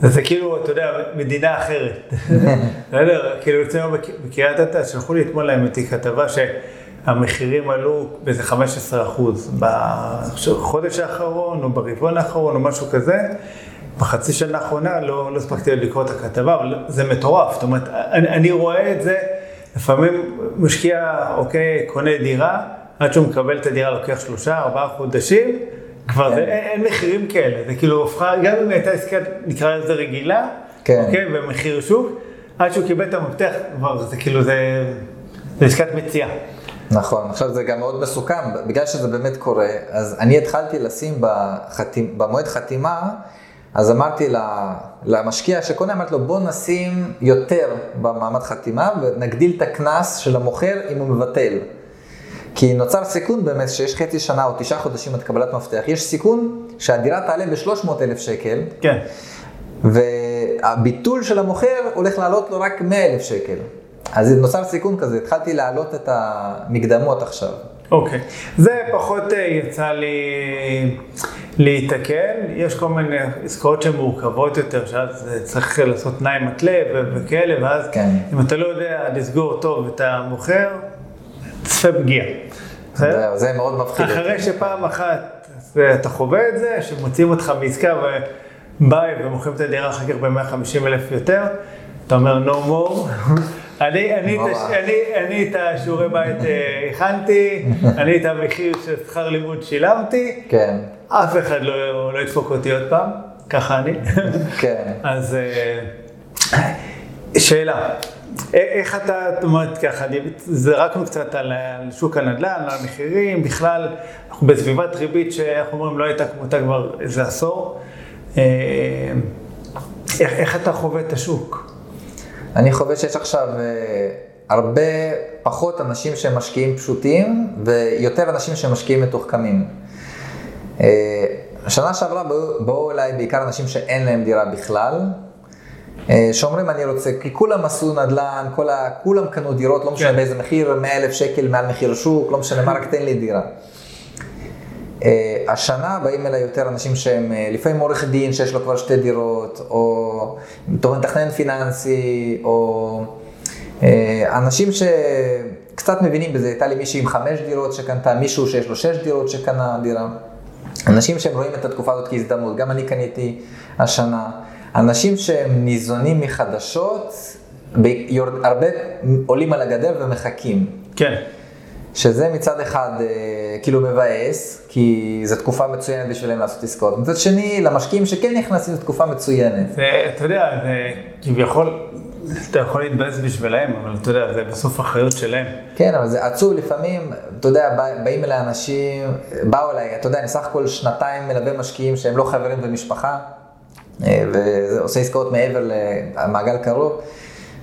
זה כאילו, אתה יודע, מדינה אחרת. בסדר? כאילו, אצלנו בק- בקריית אתא, שלחו לי אתמול האמת כתבה שהמחירים עלו באיזה 15 אחוז בחודש האחרון, או ברבעון האחרון, או משהו כזה. בחצי שנה האחרונה לא, לא הספקתי לקרוא את הכתבה, אבל זה מטורף. זאת אומרת, אני, אני רואה את זה, לפעמים משקיע, אוקיי, קונה דירה, עד שהוא מקבל את הדירה לוקח שלושה, ארבעה חודשים, כבר זה, כן. אין, אין מחירים כאלה. זה כאילו הפכה, גם אם הייתה עסקה, נקרא לזה רגילה, כן. אוקיי, במחיר שוק, עד שהוא קיבל את המפתח, כבר זה כאילו, זה, זה עסקת מציאה. נכון, עכשיו זה גם מאוד מסוכן, בגלל שזה באמת קורה, אז אני התחלתי לשים בחתימ, במועד חתימה, אז אמרתי למשקיע שקונה, אמרתי לו בוא נשים יותר במעמד חתימה ונגדיל את הקנס של המוכר אם הוא מבטל. כי נוצר סיכון באמת שיש חצי שנה או תשעה חודשים עד קבלת מפתח, יש סיכון שהדירה תעלה ב-300 אלף שקל, כן. והביטול של המוכר הולך לעלות לו רק 100 אלף שקל. אז נוצר סיכון כזה, התחלתי להעלות את המקדמות עכשיו. אוקיי. זה פחות אה, יצא לי להיתקל. יש כל מיני עסקאות שהן מורכבות יותר, שאז אה, צריך לעשות תנאי מתלה וכאלה, ואז כן. אם אתה לא יודע לסגור טוב את המוכר, צפה פגיעה. זה מאוד מפחיד. אותי. אחרי שפעם אחת אה, אתה חווה את זה, שמוציאים אותך מעסקה ובא ומוכרים את הדירה אחר כך ב-150 אלף יותר, אתה אומר no more. אני, אני, את השיעורי בית אה, הכנתי, אני את המחיר של שכר לימוד שילמתי, כן, אף אחד לא, לא ידפוק אותי עוד פעם, ככה אני. כן. אז אה, שאלה, איך אתה, זאת אומרת ככה, זרקנו קצת על על שוק הנדל"ן, על המחירים, בכלל, אנחנו בסביבת ריבית שאנחנו אומרים לא הייתה כמותה כבר איזה עשור. אה, איך, איך אתה חווה את השוק? אני חווה שיש עכשיו אה, הרבה פחות אנשים שהם משקיעים פשוטים, ויותר אנשים שהם משקיעים מתוחכמים. אה, שנה שעברה באו- אליי בעיקר אנשים שאין להם דירה בכלל, אה, שאומרים אני רוצה, כי כולם עשו נדל"ן, כל ה, כולם קנו דירות, לא משנה כן. באיזה מחיר, 100 אלף שקל מעל מחיר שוק, לא משנה מה, רק תן לי דירה. אה, השנה באים אליי יותר אנשים שהם אה, לפעמים עורך דין שיש לו כבר שתי דירות, או מתכנן פיננסי, או אה, אנשים שקצת מבינים בזה, הייתה לי מישהי עם חמש דירות שקנתה, מישהו שיש לו שש דירות שקנה דירה. אנשים שהם רואים את התקופה הזאת כהזדמנות, גם אני קניתי השנה. אנשים שהם ניזונים מחדשות, הרבה עולים על הגדר ומחכים. כן, שזה מצד אחד אה, כאילו מבאס, כי זו תקופה מצוינת בשבילם לעשות עסקאות. מצד שני, למשקיעים שכן נכנסים זו תקופה מצוינת. זה, אתה יודע, זה כביכול, אתה יכול להתבאס בשבילם, אבל אתה יודע, זה בסוף אחריות שלהם. כן, אבל זה עצוב לפעמים, אתה יודע, בא- באים אליי אנשים, באו אליי, אתה יודע, אני סך הכל שנתיים מלווה משקיעים שהם לא חברים ומשפחה, אה, ועושה עסקאות מעבר למעגל קרוב.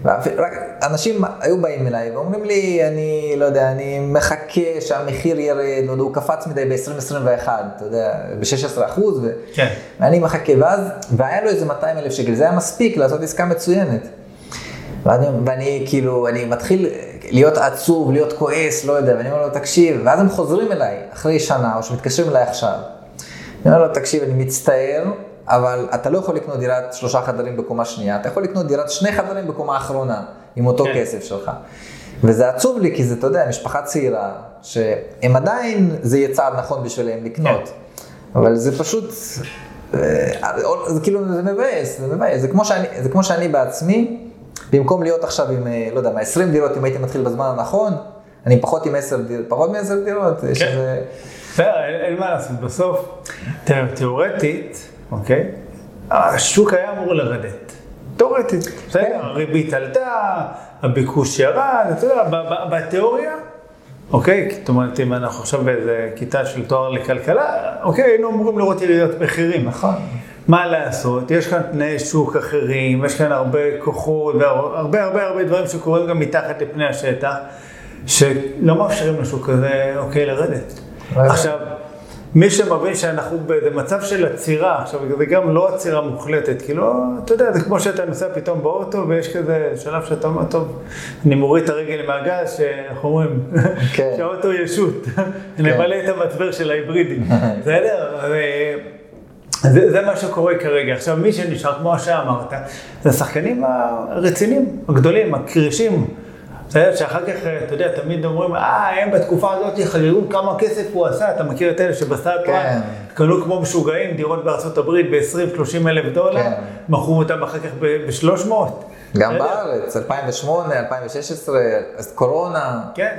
רק אנשים היו באים אליי ואומרים לי, אני לא יודע, אני מחכה שהמחיר ירד, יודע, הוא קפץ מדי ב-2021, אתה יודע, ב-16 אחוז, ו... כן. ואני מחכה, ואז, והיה לו איזה 200 אלף שקל, זה היה מספיק לעשות עסקה מצוינת. ואני, ואני כאילו, אני מתחיל, להיות עצוב, להיות כועס, לא יודע, ואני אומר לו, תקשיב, ואז הם חוזרים אליי אחרי שנה, או שמתקשרים אליי עכשיו. אני אומר לו, תקשיב, אני מצטער, אבל אתה לא יכול לקנות דירת שלושה חדרים בקומה שנייה, אתה יכול לקנות דירת שני חדרים בקומה האחרונה, עם אותו כן. כסף שלך. וזה עצוב לי, כי זה, אתה יודע, משפחה צעירה, שהם עדיין, זה יהיה צעד נכון בשבילם לקנות. אבל זה פשוט, אה, זה כאילו, זה מבאס, זה מבאס. זה כמו שאני, זה כמו שאני בעצמי, במקום להיות עכשיו עם, אה, לא יודע מה, 20 דירות, אם הייתי מתחיל בזמן הנכון, אני פחות עם 10 דירות, פחות מ-10 דירות, כן. איזה... בסדר, אין אין מה לעשות, בסוף, תראה, תיאורטית, אוקיי, השוק היה אמור לרדת. תיאורטית, בסדר, כן. הריבית עלתה, הביקוש ירד, אתה יודע, ב- ב- בתיאוריה, אוקיי, זאת אומרת, אם אנחנו עכשיו באיזה כיתה של תואר לכלכלה, אוקיי, היינו אמורים לראות ירידות מחירים. נכון. מה לעשות, יש כאן תנאי שוק אחרים, יש כאן הרבה כוחות והרבה הרבה הרבה דברים שקורים גם מתחת לפני השטח, שלא מאפשרים לשוק הזה, אוקיי, לרדת. רגע. עכשיו, מי שמבין שאנחנו באיזה מצב של עצירה, עכשיו זה גם לא עצירה מוחלטת, כאילו, אתה יודע, זה כמו שאתה נוסע פתאום באוטו ויש כזה שלב שאתה אומר, טוב, אני מוריד את הרגל מהגז, שאנחנו אומרים, כן. שהאוטו ישות, נמלא את המצבר של ההיברידים, בסדר? אה, זה, זה מה שקורה כרגע. עכשיו, מי שנשאר, כמו שאמרת, זה השחקנים הרציניים, הגדולים, הקרישים. אתה יודע שאחר כך, אתה יודע, תמיד אומרים, אה, הם בתקופה הזאת יחגגו כמה כסף הוא עשה. אתה מכיר את אלה שבסאב כן. קנו כמו משוגעים דירות בארצות הברית ב-20-30 אלף דולר, כן. מכרו אותם אחר כך ב-300. גם בארץ, 2008, 2016, אז קורונה. כן.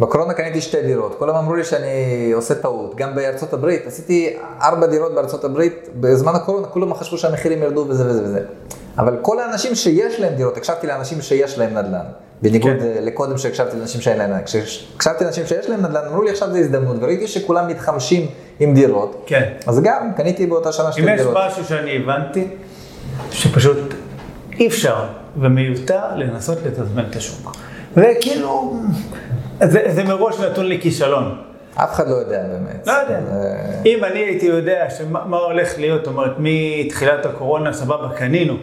בקורונה קניתי שתי דירות, כולם אמרו לי שאני עושה טעות. גם בארצות הברית, עשיתי ארבע דירות בארצות הברית, בזמן הקורונה כולם חשבו שהמחירים ירדו וזה וזה וזה. אבל כל האנשים שיש להם דירות, הקשבתי לאנשים שיש להם נדל"ן. בניגוד כן. כן. לקודם שהקשבתי לאנשים שאין להם נדל"ן. כשהקשבתי לאנשים שיש להם נדל"ן, אמרו לי עכשיו זו הזדמנות, וראיתי שכולם מתחמשים עם דירות. כן. אז גם, קניתי באותה שנה שתי אם יש דירות. משהו שאני הבנתי, שפשוט אי אפשר ומיותר לנסות לתזמן את השוק. וכאילו, זה, זה מראש נתון לי כישלון. אף אחד לא יודע באמת. לא יודע. זה- אם אני הייתי יודע שמה מה הולך להיות, זאת אומרת, מתחילת הקורונה, סבבה, קנינו.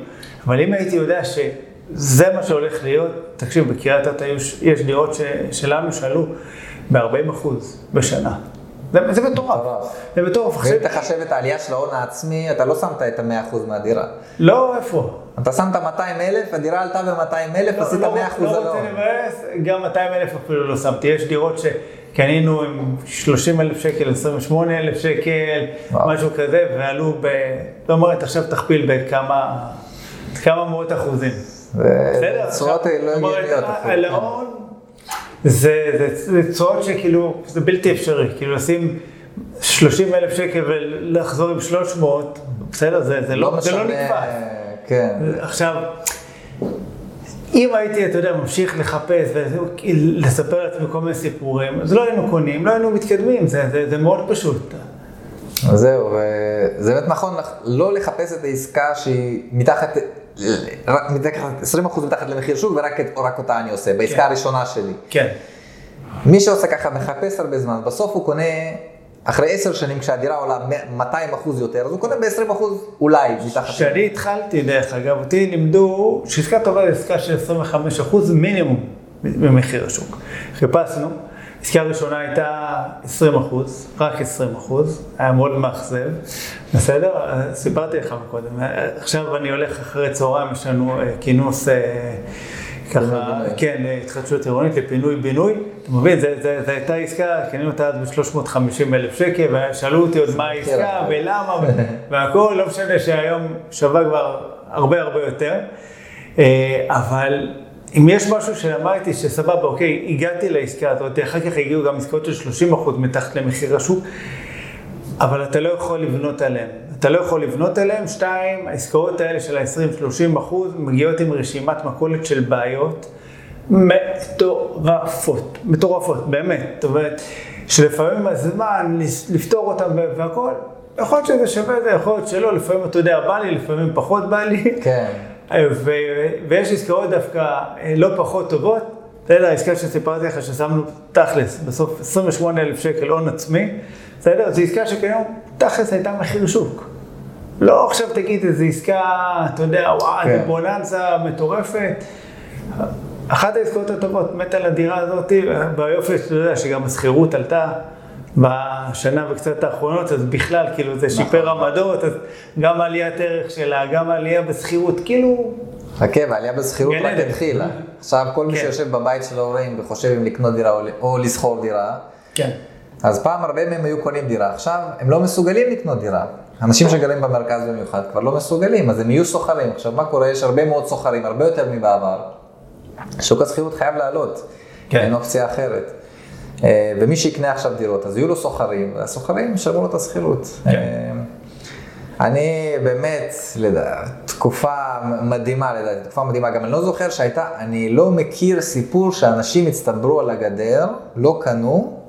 אבל אם הייתי יודע שזה מה שהולך להיות, תקשיב, בקריית אתא יש, יש דירות ש, שלנו שעלו ב-40 אחוז בשנה. זה, זה מטורף. זה מטורף. ואם תחשב את העלייה של ההון העצמי, אתה לא שמת את ה-100% מהדירה. לא, איפה? אתה שמת 200 אלף, הדירה עלתה ב-200 אלף, עשית 100% לא, על לא רוצה. לבאס, גם 200 אלף אפילו לא שמתי. יש דירות שקנינו עם 30 אלף שקל, 28 אלף שקל. משהו כזה, ועלו ב... זאת אומרת, עכשיו תכפיל בכמה כמה מאות אחוזים. בסדר? צורות לא הגיוניות על אפילו. ההון, זה, זה, זה צורות שכאילו, זה בלתי אפשרי. כאילו לשים 30 אלף שקל ולחזור עם 300, בסדר? זה, זה, לא, זה לא נתפס. כן. עכשיו, אם הייתי, אתה יודע, ממשיך לחפש ולספר לעצמי כל מיני סיפורים, אז לא היינו קונים, לא היינו מתקדמים, זה, זה, זה מאוד פשוט. אז זהו, וזה באמת נכון לא לחפש את העסקה שהיא מתחת, מתחת, 20% מתחת למחיר שוק ורק את- רק אותה אני עושה, בעסקה כן. הראשונה שלי. כן, מי שעושה ככה מחפש הרבה זמן, בסוף הוא קונה, אחרי 10 שנים כשהדירה עולה 200% יותר, אז הוא קונה ב-20% אולי מתחת. כשאני התחלתי, דרך אגב, אותי לימדו שעסקה טובה היא עסקה של 25% מינימום ממחיר השוק. חיפשנו, עסקה ראשונה הייתה 20%, רק 20%, היה מאוד מאכזב, בסדר? סיפרתי לך מקודם, עכשיו אני הולך אחרי צהריים, יש לנו אה, כינוס אה, ככה. כן, אה, התחדשות עירונית לפינוי-בינוי, אתה מבין, זו הייתה עסקה, קנינו אותה אז ב-350 אלף שקל, ושאלו אותי עוד מה העסקה כן. ולמה והכל, לא משנה שהיום שווה כבר הרבה הרבה יותר, אה, אבל אם יש משהו שאמרתי שסבבה, אוקיי, הגעתי לעסקה הזאת, אחר כך הגיעו גם עסקאות של 30% מתחת למחיר השוק, אבל אתה לא יכול לבנות עליהם. אתה לא יכול לבנות עליהם. שתיים, העסקאות האלה של ה-20-30 אחוז מגיעות עם רשימת מכולת של בעיות מטורפות, מטורפות, באמת. זאת אומרת, שלפעמים הזמן לפתור אותם והכל, יכול להיות שזה שווה את זה, יכול להיות שלא, לפעמים אתה יודע, בא לי, לפעמים פחות בא לי. כן. ו- ויש עסקאות דווקא אה, לא פחות טובות. בסדר, העסקה שסיפרתי לך ששמנו תכלס, בסוף 28 אלף שקל הון עצמי, בסדר? זו עסקה שכיום תכלס הייתה מחיר שוק. לא עכשיו תגיד איזו עסקה, אתה יודע, וואו, כן. איזה בוננזה מטורפת. אחת העסקאות הטובות, מת על הדירה הזאת, ביופי שאתה יודע שגם השכירות עלתה בשנה וקצת האחרונות, אז בכלל, כאילו זה שיפר עמדות, אז גם עליית ערך שלה, גם עלייה בשכירות, כאילו... חכה, והעלייה בשכירות רק. התחילה. עכשיו כל מי כן. שיושב בבית של ההורים וחושב אם לקנות דירה או לשכור דירה, כן. אז פעם הרבה מהם היו קונים דירה, עכשיו הם לא מסוגלים לקנות דירה. אנשים שגרים במרכז במיוחד כבר לא מסוגלים, אז הם יהיו סוחרים. עכשיו מה קורה? יש הרבה מאוד סוחרים, הרבה יותר מבעבר. שוק השכירות חייב לעלות, כן. אין אופציה אחרת. אה, ומי שיקנה עכשיו דירות, אז יהיו לו סוחרים, והסוחרים ישלמו לו את השכירות. כן. אה, אני באמת, לדעת, תקופה מדהימה לדעתי, תקופה מדהימה, גם אני לא זוכר שהייתה, אני לא מכיר סיפור שאנשים הצטברו על הגדר, לא קנו,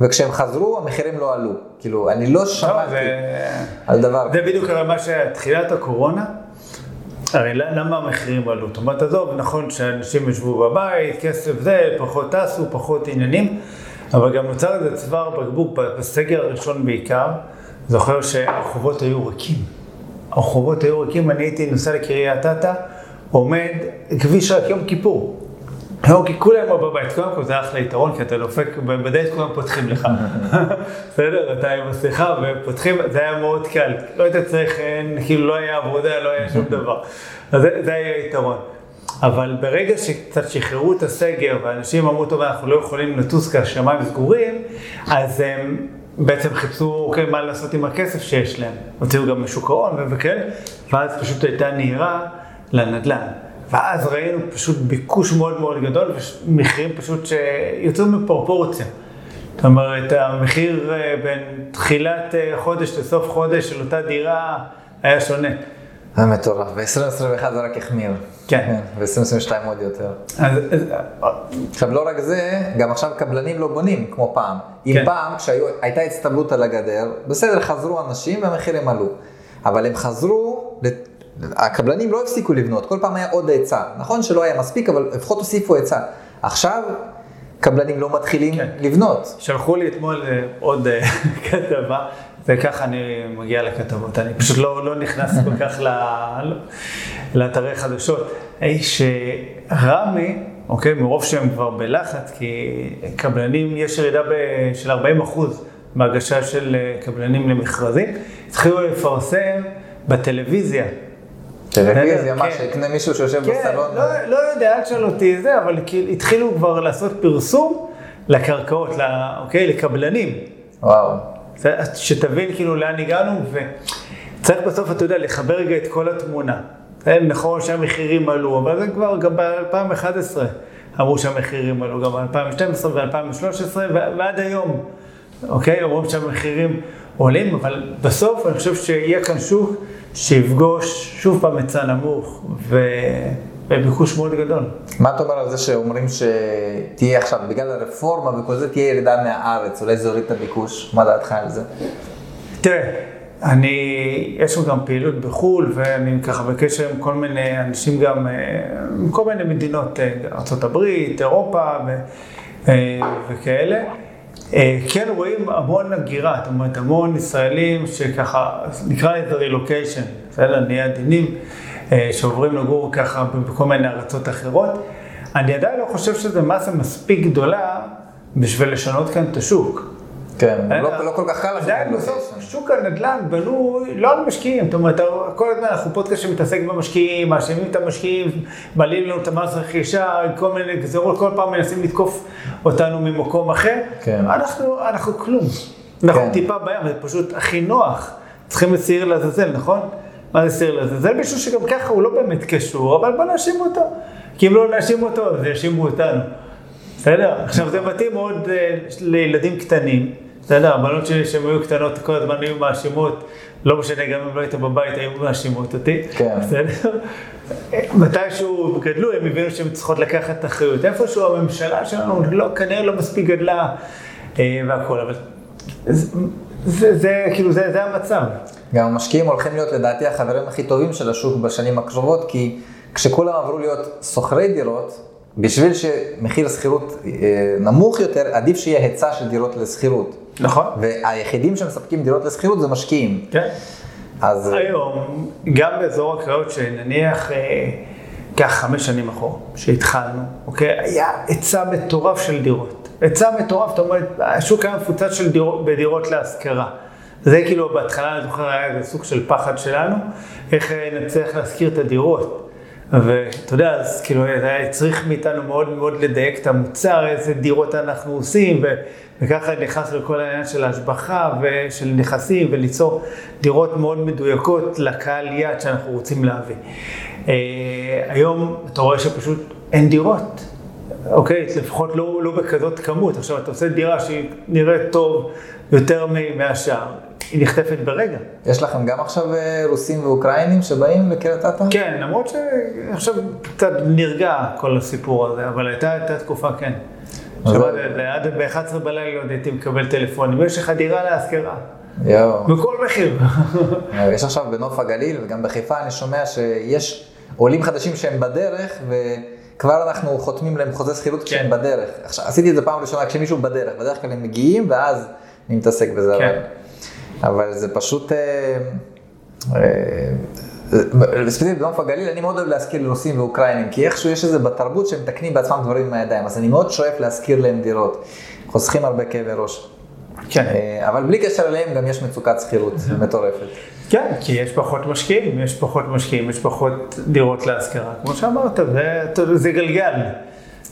וכשהם חזרו המחירים לא עלו. כאילו, אני לא לא, שמעתי זה- על דבר זה בדיוק מה שתחילת הקורונה, הרי למה המחירים עלו? זאת אומרת, עזוב, נכון שאנשים ישבו בבית, כסף זה, פחות טסו, פחות עניינים, אבל גם נוצר איזה צוואר בקבוק בסגר הראשון בעיקר. זוכר שהרחובות היו ריקים. הרחובות היו ריקים, אני הייתי נוסע לקריית אתא, עומד, כביש רק יום כיפור. לא, כי כולם בבית, קודם כל זה אחלה יתרון, כי אתה דופק, בדלת כולם פותחים לך. בסדר, אתה עם מסכה ופותחים, זה היה מאוד קל. לא היית צריך, כאילו לא היה עבודה, לא היה שום דבר. אז זה, היה יתרון. אבל ברגע שקצת שחררו את הסגר ואנשים אמרו, טוב, אנחנו לא יכולים לטוס כי השמיים סגורים, אז הם בעצם חיפשו, אוקיי, מה לעשות עם הכסף שיש להם. הוציאו גם משוק ההון וכאלה, ואז פשוט הייתה נהירה לנדל"ן. ואז ראינו פשוט ביקוש מאוד מאוד גדול, ומחירים פשוט שיצאו מפרופורציה. זאת אומרת, המחיר אה, בין תחילת אה, חודש לסוף חודש של אותה דירה היה שונה. זה מטורף, ב-2021 זה רק החמיר. כן. ב-2022 עוד יותר. אז, אז, עכשיו, לא רק זה, גם עכשיו קבלנים לא בונים כמו פעם. אם כן. פעם, כשהייתה הצטברות על הגדר, בסדר, חזרו אנשים והמחירים עלו. אבל הם חזרו, הקבלנים לא הפסיקו לבנות, כל פעם היה עוד היצע. נכון שלא היה מספיק, אבל לפחות הוסיפו היצע. עכשיו, קבלנים לא מתחילים כן. לבנות. שלחו לי אתמול אה, עוד אה, כתבה, וככה אני מגיע לכתבות, אני פשוט לא, לא נכנס כל כך ל- לאתרי חדשות. אה, שרמי, אוקיי, מרוב שהם כבר בלחץ, כי קבלנים, יש ירידה ב- של 40 אחוז בהגשה של אה, קבלנים למכרזים, התחילו לפרסם בטלוויזיה. טלוויזיה, מה, כן. שיקנה מישהו שיושב כן, בסלון. לא, לא יודע, אל תשאל אותי זה, אבל התחילו כבר לעשות פרסום לקרקעות, אוקיי, לקבלנים. וואו. שתבין כאילו לאן הגענו, וצריך בסוף, אתה יודע, לחבר רגע את כל התמונה. זה נכון שהמחירים עלו, אבל זה כבר גם ב-2011 אמרו שהמחירים עלו, גם ב-2012 ו-2013 ועד היום, אוקיי? אומרים שהמחירים עולים, אבל בסוף אני חושב שיהיה כאן שוק שיפגוש שוב פעם היצע נמוך ו... וביקוש מאוד גדול. מה אתה אומר על זה שאומרים שתהיה עכשיו, בגלל הרפורמה וכל זה, תהיה ירידה מהארץ, אולי זה יוריד את הביקוש? מה דעתך על זה? תראה, אני, יש לנו גם פעילות בחו"ל, ואני ככה בקשר עם כל מיני אנשים גם, אה, מכל מיני מדינות, אה, ארה"ב, אירופה ו, אה, וכאלה. אה, כן רואים המון הגירה, זאת אומרת, המון ישראלים שככה, נקרא לזה רילוקיישן, בסדר? נהיה עדינים, אה, שעוברים לגור ככה בכל מיני ארצות אחרות. אני עדיין לא חושב שזו מסה מספיק גדולה בשביל לשנות כאן את השוק. כן, אה, לא לא כל כך קל עדיין בסוף רילוקיישן. שוק הנדל"ן בנוי לא על משקיעים, זאת אומרת, כל הזמן אנחנו פודקאסט שמתעסק במשקיעים, מאשימים את המשקיעים, מעלים לנו את המס רכישה, כל מיני גזרות, כל פעם מנסים לתקוף אותנו ממקום אחר. כן. אנחנו, אנחנו כלום. אנחנו כן. טיפה בים, זה פשוט הכי נוח. צריכים לשעיר לעזאזל, נכון? מה זה שעיר לעזאזל? מישהו שגם ככה הוא לא באמת קשור, אבל בוא נאשים אותו. כי אם לא נאשים אותו, אז יאשימו אותנו. בסדר? עכשיו זה מתאים מאוד אה, לילדים קטנים. בסדר, הבנות שלי שהן היו קטנות כל הזמן היו מאשימות, לא משנה, גם אם לא היית בבית היו מאשימות אותי. כן. בסדר? מתישהו גדלו, הם הבינו שהן צריכות לקחת אחריות. איפשהו הממשלה שלנו לא, כנראה לא מספיק גדלה אה, והכול, אבל זה, זה, זה כאילו, זה, זה המצב. גם המשקיעים הולכים להיות לדעתי החברים הכי טובים של השוק בשנים הקרובות, כי כשכולם עברו להיות שוכרי דירות, בשביל שמחיר השכירות אה, נמוך יותר, עדיף שיהיה היצע של דירות לשכירות. נכון. והיחידים שמספקים דירות לשכירות זה משקיעים. כן. אז היום, גם באזור הקריות, שנניח, אה, חמש שנים אחורה, שהתחלנו, אוקיי? היה היצע מטורף של דירות. היצע מטורף, זאת אומרת, השוק היה מפוצץ של דירות, בדירות להשכרה. זה כאילו, בהתחלה אני זוכר, היה איזה סוג של פחד שלנו, איך נצליח להשכיר את הדירות. ואתה יודע, אז כאילו, היה צריך מאיתנו מאוד מאוד לדייק את המוצר, איזה דירות אנחנו עושים, ו... וככה נכנס לכל העניין של ההשבחה ושל נכסים וליצור דירות מאוד מדויקות לקהל יד שאנחנו רוצים להביא. אה, היום אתה רואה שפשוט אין דירות, אוקיי? לפחות לא, לא בכזאת כמות. עכשיו אתה עושה דירה שהיא נראית טוב יותר מהשאר, היא נחטפת ברגע. יש לכם גם עכשיו אה, רוסים ואוקראינים שבאים לקריית אתא? כן, למרות שעכשיו קצת נרגע כל הסיפור הזה, אבל הייתה, הייתה תקופה כן. עד ב-11 בלילה עוד הייתי מקבל טלפונים, יש לך דירה להשכרה. יואו. בכל מחיר. יש עכשיו בנוף הגליל וגם בחיפה אני שומע שיש עולים חדשים שהם בדרך וכבר אנחנו חותמים להם חוזה שכירות כשהם כן. בדרך. עכשיו, עשיתי את זה פעם ראשונה כשמישהו בדרך, בדרך כלל הם מגיעים ואז אני מתעסק בזה. כן. אבל זה פשוט... אה, אה, ספציפית בנוף הגליל, אני מאוד אוהב להזכיר לרוסים ואוקראינים, כי איכשהו יש איזה בתרבות שהם מתקנים בעצמם דברים עם הידיים, אז אני מאוד שואף להזכיר להם דירות. חוסכים הרבה כאבי ראש. כן. אה, אבל בלי קשר אליהם גם יש מצוקת שכירות מטורפת. כן, כי יש פחות משקיעים, יש פחות משקיעים, יש פחות דירות להשכרה. כמו שאמרת, זה, זה גלגל.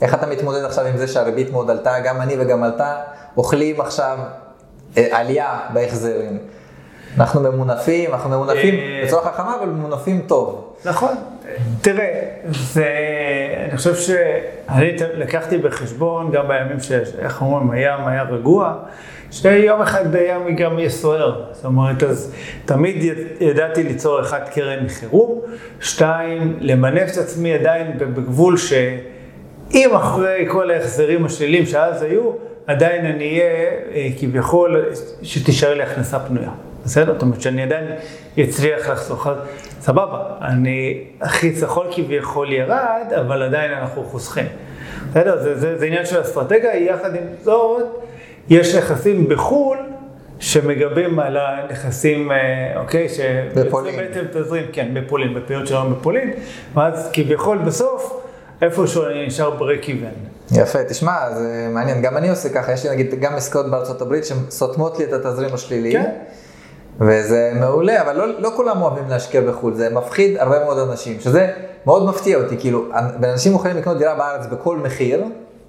איך אתה מתמודד עכשיו עם זה שהריבית מאוד עלתה, גם אני וגם עלתה, אוכלים עכשיו אה, עלייה בהחזרים. אנחנו ממונפים, אנחנו ממונפים אה, בצורה חכמה, אבל ממונפים טוב. נכון. תראה, זה, אני חושב שאני לקחתי בחשבון, גם בימים שאיך אומרים, הים היה רגוע, שיום אחד בים גם יהיה סוער. זאת אומרת, אז תמיד ידעתי ליצור אחד קרן חירום, שתיים, למנף את עצמי עדיין בגבול שאם אחרי כל ההחזרים השליליים שאז היו, עדיין אני אהיה אה, כביכול, שתישאר לי הכנסה פנויה. בסדר? זאת אומרת שאני עדיין אצליח לחסוך, אז סבבה, אני, החיסכון כביכול ירד, אבל עדיין אנחנו חוסכים. בסדר? זה, זה, זה עניין של אסטרטגיה, יחד עם זאת, יש נכסים בחו"ל שמגבים על הנכסים, אה, אוקיי? בפולין. זה בעצם תזרים, כן, בפולין, בפעילות שלנו בפולין, ואז כביכול בסוף, איפשהו אני נשאר ברק איבן. יפה, תשמע, זה מעניין, גם אני עושה ככה, יש לי נגיד גם עסקאות בארצות הברית שסותמות לי את התזרים השלילי. כן. וזה מעולה, אבל לא, לא כולם אוהבים להשקיע בחו"ל, זה מפחיד הרבה מאוד אנשים, שזה מאוד מפתיע אותי, כאילו, אנשים מוכנים לקנות דירה בארץ בכל מחיר,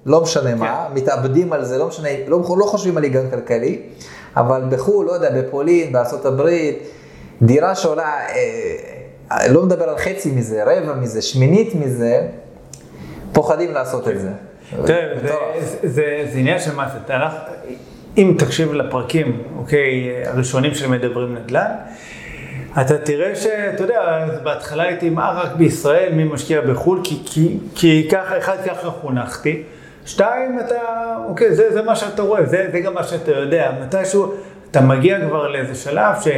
לא משנה כן. מה, מתאבדים על זה, לא משנה, לא, לא חושבים על היגיון כלכלי, אבל בחו"ל, לא יודע, בפולין, בארה"ב, דירה שעולה, אה, לא מדבר על חצי מזה, רבע מזה, שמינית מזה, פוחדים לעשות את זה. תראה, זה, עניין של מה זה, אם תקשיב לפרקים, אוקיי, הראשונים שמדברים נדל"ן, אתה תראה שאתה יודע, בהתחלה הייתי, מה רק בישראל, מי משקיע בחו"ל, כי, כי, כי ככה, אחד, ככה חונכתי. שתיים, אתה, אוקיי, זה, זה מה שאתה רואה, זה, זה גם מה שאתה יודע. מתישהו, אתה מגיע כבר לאיזה שלב ש...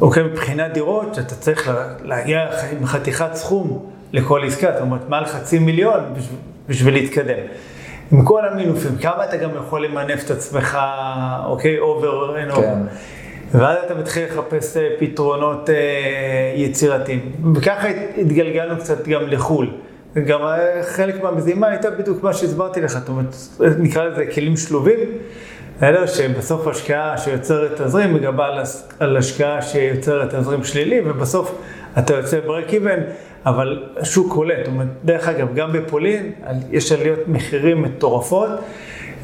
אוקיי, מבחינת דירות, שאתה צריך להגיע עם חתיכת סכום לכל עסקה, זאת אומרת, מעל חצי מיליון בשביל, בשביל להתקדם. עם כל המינופים, כמה אתה גם יכול למנף את עצמך, אוקיי, over and over. ואז אתה מתחיל לחפש אה, פתרונות אה, יצירתיים. וככה התגלגלנו קצת גם לחו"ל. גם אה, חלק מהמזימה הייתה בדיוק מה שהסברתי לך, זאת אומרת, נקרא לזה כלים שלובים, אלא שבסוף השקעה שיוצרת תזרים מגבה על השקעה שיוצרת תזרים שלילי, ובסוף אתה יוצא ברק איבן. אבל השוק עולה, זאת אומרת, דרך אגב, גם בפולין יש עליות מחירים מטורפות.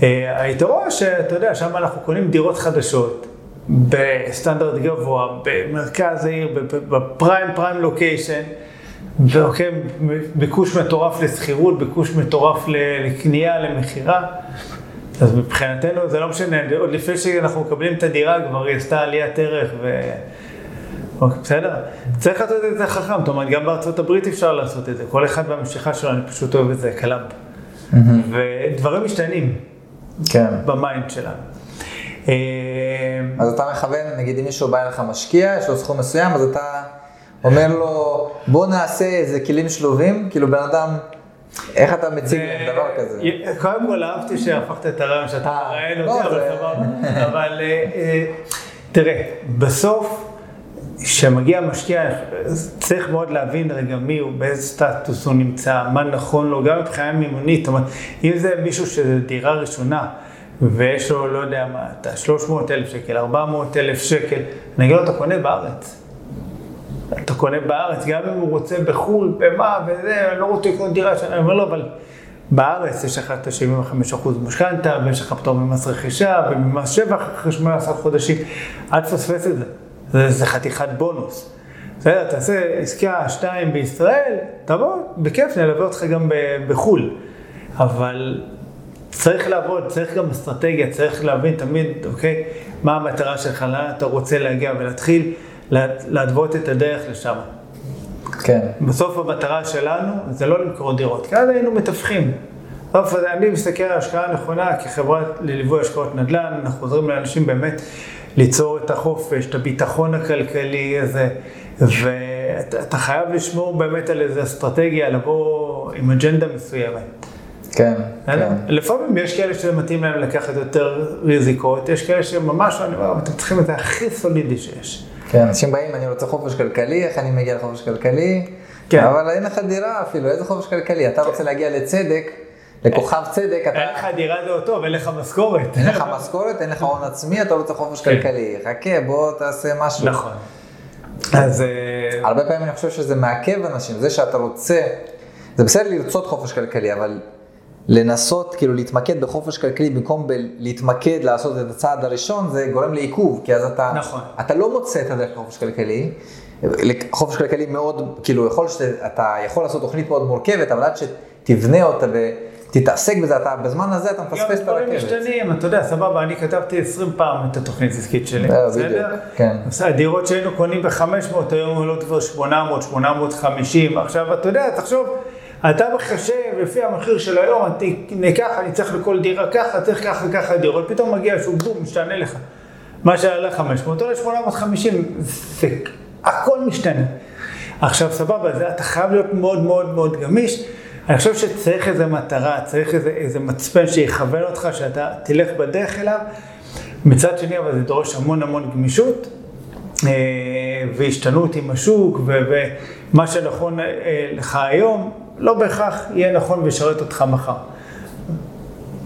אה, היתרון שאתה יודע, שם אנחנו קונים דירות חדשות, בסטנדרט גבוה, במרכז העיר, ב prime prime location, ואוקיי, ביקוש מטורף לשכירות, ביקוש מטורף לקנייה, למכירה. אז מבחינתנו זה לא משנה, עוד לפני שאנחנו מקבלים את הדירה כבר היא עשתה עליית ערך ו... אוקיי, בסדר? צריך לעשות את זה חכם, זאת אומרת, גם בארצות הברית אפשר לעשות את זה, כל אחד במשיכה שלו, אני פשוט אוהב את זה, קלאמפ. ודברים משתנים. כן. ב mind שלנו. אה, אז אתה מכוון, נגיד אם מישהו בא אליך משקיע, יש לו סכום מסוים, אז אתה אומר לו, בוא נעשה איזה כלים שלובים, כאילו בן אדם, איך אתה מציג דבר כזה? קודם כל אהבתי שהפכת את הרעיון שאתה מראיין אותי, לא, אבל סבבה. אבל אה, אה, תראה, בסוף... כשמגיע משקיע, צריך מאוד להבין רגע מי הוא, באיזה סטטוס הוא נמצא, מה נכון לו, גם מבחינה מימונית. זאת אומרת, אם זה מישהו שזה דירה ראשונה, ויש לו, לא יודע מה, אתה 300 אלף שקל, 400 אלף שקל, אני אגיד לו, אתה קונה בארץ. אתה קונה בארץ, גם אם הוא רוצה בחו"ל, במה וזה, אני לא רוצה לקנות דירה, אני אומר לו, אבל בארץ יש לך את ה-75% משכנתה, ויש לך פטור ממס רכישה, וממס שבח אחרי 18 חודשים, אל תפספס את זה. זה, זה חתיכת בונוס. בסדר, תעשה עסקה שתיים בישראל, תבוא, בכיף, נלווה אותך גם בחו"ל. אבל צריך לעבוד, צריך גם אסטרטגיה, צריך להבין תמיד, אוקיי, מה המטרה שלך, לאן אתה רוצה להגיע ולהתחיל להתוות את הדרך לשם. כן. בסוף המטרה שלנו זה לא למכור דירות, כי אז היינו מתווכים. בסוף אני מסתכל על השקעה נכונה כחברה לליווי השקעות נדל"ן, אנחנו עוזרים לאנשים באמת ליצור את החופש, את הביטחון הכלכלי הזה, ואתה חייב לשמור באמת על איזו אסטרטגיה, לבוא עם אג'נדה מסוימת. כן, כן. לפעמים יש כאלה שזה מתאים להם לקחת יותר ריזיקות, יש כאלה שממש, אני אומר, אתם צריכים את זה הכי סולידי שיש. כן, אנשים באים, אני רוצה חופש כלכלי, איך אני מגיע לחופש כלכלי? כן. אבל אין לך דירה אפילו, איזה חופש כלכלי? אתה רוצה להגיע לצדק, לכוכב צדק, אתה... אין לך דירה זה טוב, אין לך משכורת. אין לך משכורת, אין לך הון עצמי, אתה רוצה חופש כן. כלכלי. חכה, בוא תעשה משהו. נכון. אז... אה, הרבה פעמים אני חושב שזה מעכב אנשים, זה שאתה רוצה, זה בסדר לרצות חופש כלכלי, אבל לנסות כאילו להתמקד בחופש כלכלי במקום להתמקד לעשות את הצעד הראשון זה גורם לעיכוב כי אז אתה, נכון. אתה לא מוצא את הדרך לחופש כלכלי. חופש כלכלי מאוד, כאילו יכול שאתה יכול לעשות תוכנית מאוד מורכבת אבל עד שתבנה אותה ותתעסק בזה, אתה בזמן הזה אתה מפספס את הרכבת. גם דברים משתנים, אתה יודע, סבבה, אני כתבתי 20 פעם את התוכנית העסקית שלי, אה, בסדר? כן. הדירות שהיינו קונים ב-500 היום עולות כבר 800, 850, עכשיו אתה יודע, תחשוב. אתה מחשב לפי המחיר של היום, ניקח, אני צריך לכל דירה ככה, צריך ככה ככה דירות, פתאום מגיע שהוא בום, משתנה לך. מה שעלה 500 עולה 850, זה הכל משתנה. עכשיו סבבה, זה, אתה חייב להיות מאוד מאוד מאוד גמיש. אני חושב שצריך איזה מטרה, צריך איזה, איזה מצפן שיכוון אותך, שאתה תלך בדרך אליו. מצד שני, אבל זה דורש המון המון גמישות. אה, והשתנות עם השוק, ומה שנכון אה, לך היום, לא בהכרח יהיה נכון וישרת אותך מחר.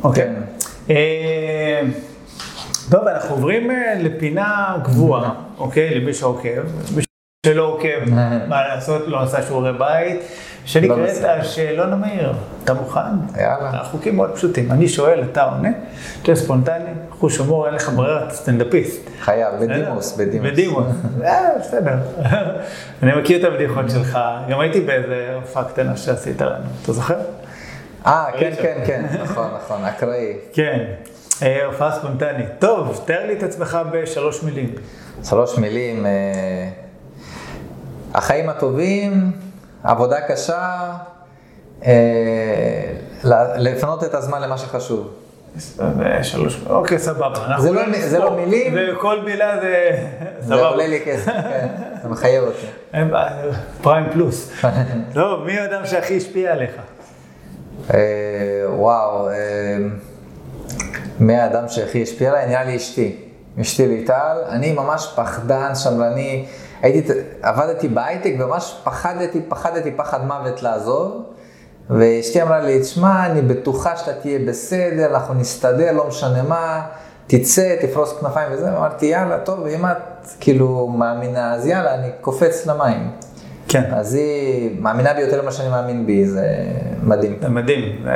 אוקיי. כן. אה, טוב, אנחנו עוברים לפינה קבועה, אוקיי? למי שעוקב. מי שלא עוקב, מה לעשות, לא עשה שיעורי בית. שנקראת לא השאלון המהיר. אתה מוכן? יאללה. החוקים מאוד פשוטים. אני שואל, אתה עונה, תהיה ספונטני, חוש הומור, אין לך ברירה, סטנדאפיסט. חייב, בדימוס, בדימוס. בדימוס, אה, בסדר. אני מכיר את הבדיחות שלך, גם הייתי באיזה הופעה קטנה שעשית לנו, אתה זוכר? אה, כן, כן, כן, נכון, נכון, אקראי. כן, אה, הופעה ספונטנית. טוב, תאר לי את עצמך בשלוש מילים. שלוש מילים. אה, החיים הטובים. עבודה קשה, אה, לפנות את הזמן למה שחשוב. שלוש, אוקיי, סבבה. זה לא, זה לא מילים. וכל מילה זה סבבה. זה עולה לי כסף, כן, זה מחייב אותי. אין בעיה, פריים פלוס. טוב, מי האדם שהכי השפיע עליך? אה, וואו, אה, מי האדם שהכי השפיע עליי? נראה לי אשתי. אשתי ליטל. אני ממש פחדן, שמרני. הייתי, עבדתי בהייטק וממש פחדתי, פחדתי פחד מוות לעזוב. ואשתי אמרה לי, תשמע, אני בטוחה שאתה תהיה בסדר, אנחנו נסתדר, לא משנה מה, תצא, תפרוס כנפיים וזה. אמרתי, יאללה, טוב, אם את כאילו מאמינה, אז יאללה, אני קופץ למים. כן. אז היא מאמינה בי יותר ממה שאני מאמין בי, זה מדהים. מדהים,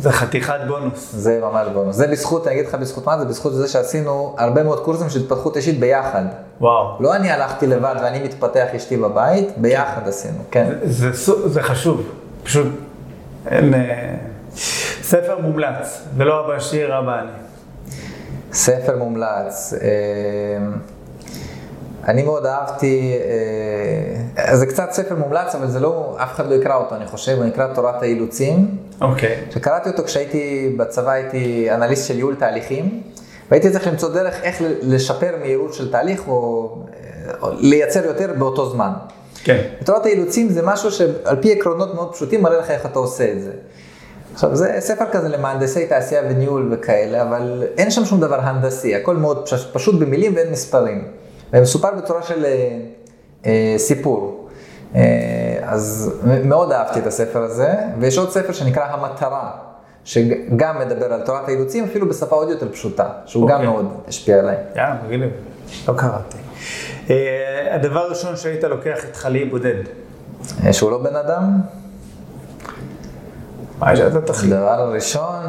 זה חתיכת בונוס. זה ממש בונוס. זה בזכות, אני אגיד לך בזכות מה זה, בזכות זה שעשינו הרבה מאוד קורסים של התפתחות אישית ביחד. וואו. לא אני הלכתי לבד ואני מתפתח אשתי בבית, ביחד עשינו, כן. זה, זה, זה חשוב, פשוט אין... אה, ספר מומלץ, ולא אבא עשיר, אבא אני. ספר מומלץ. אה, אני מאוד אהבתי, אה, זה קצת ספר מומלץ, אבל זה לא, אף אחד לא יקרא אותו, אני חושב, הוא נקרא תורת האילוצים. אוקיי. Okay. שקראתי אותו כשהייתי בצבא, הייתי אנליסט של ייעול תהליכים, והייתי צריך למצוא דרך איך לשפר מהירות של תהליך או, או לייצר יותר באותו זמן. כן. Okay. תורת האילוצים זה משהו שעל פי עקרונות מאוד פשוטים מראה לך איך אתה עושה את זה. עכשיו, זה ספר כזה למהנדסי תעשייה וניהול וכאלה, אבל אין שם שום דבר הנדסי, הכל מאוד פשוט במילים ואין מספרים. ומסופר בצורה של אה, אה, סיפור. אה, אז מאוד אהבתי את הספר הזה, ויש עוד ספר שנקרא המטרה, שגם מדבר על תורת האילוצים, אפילו בשפה עוד יותר פשוטה, שהוא גם אוקיי. מאוד השפיע עליי. יאללה, מגניב. לא קראתי. אה, הדבר הראשון שהיית לוקח איתך לאי בודד. אה, שהוא לא בן אדם, מה שאתה תחליט. הדבר הראשון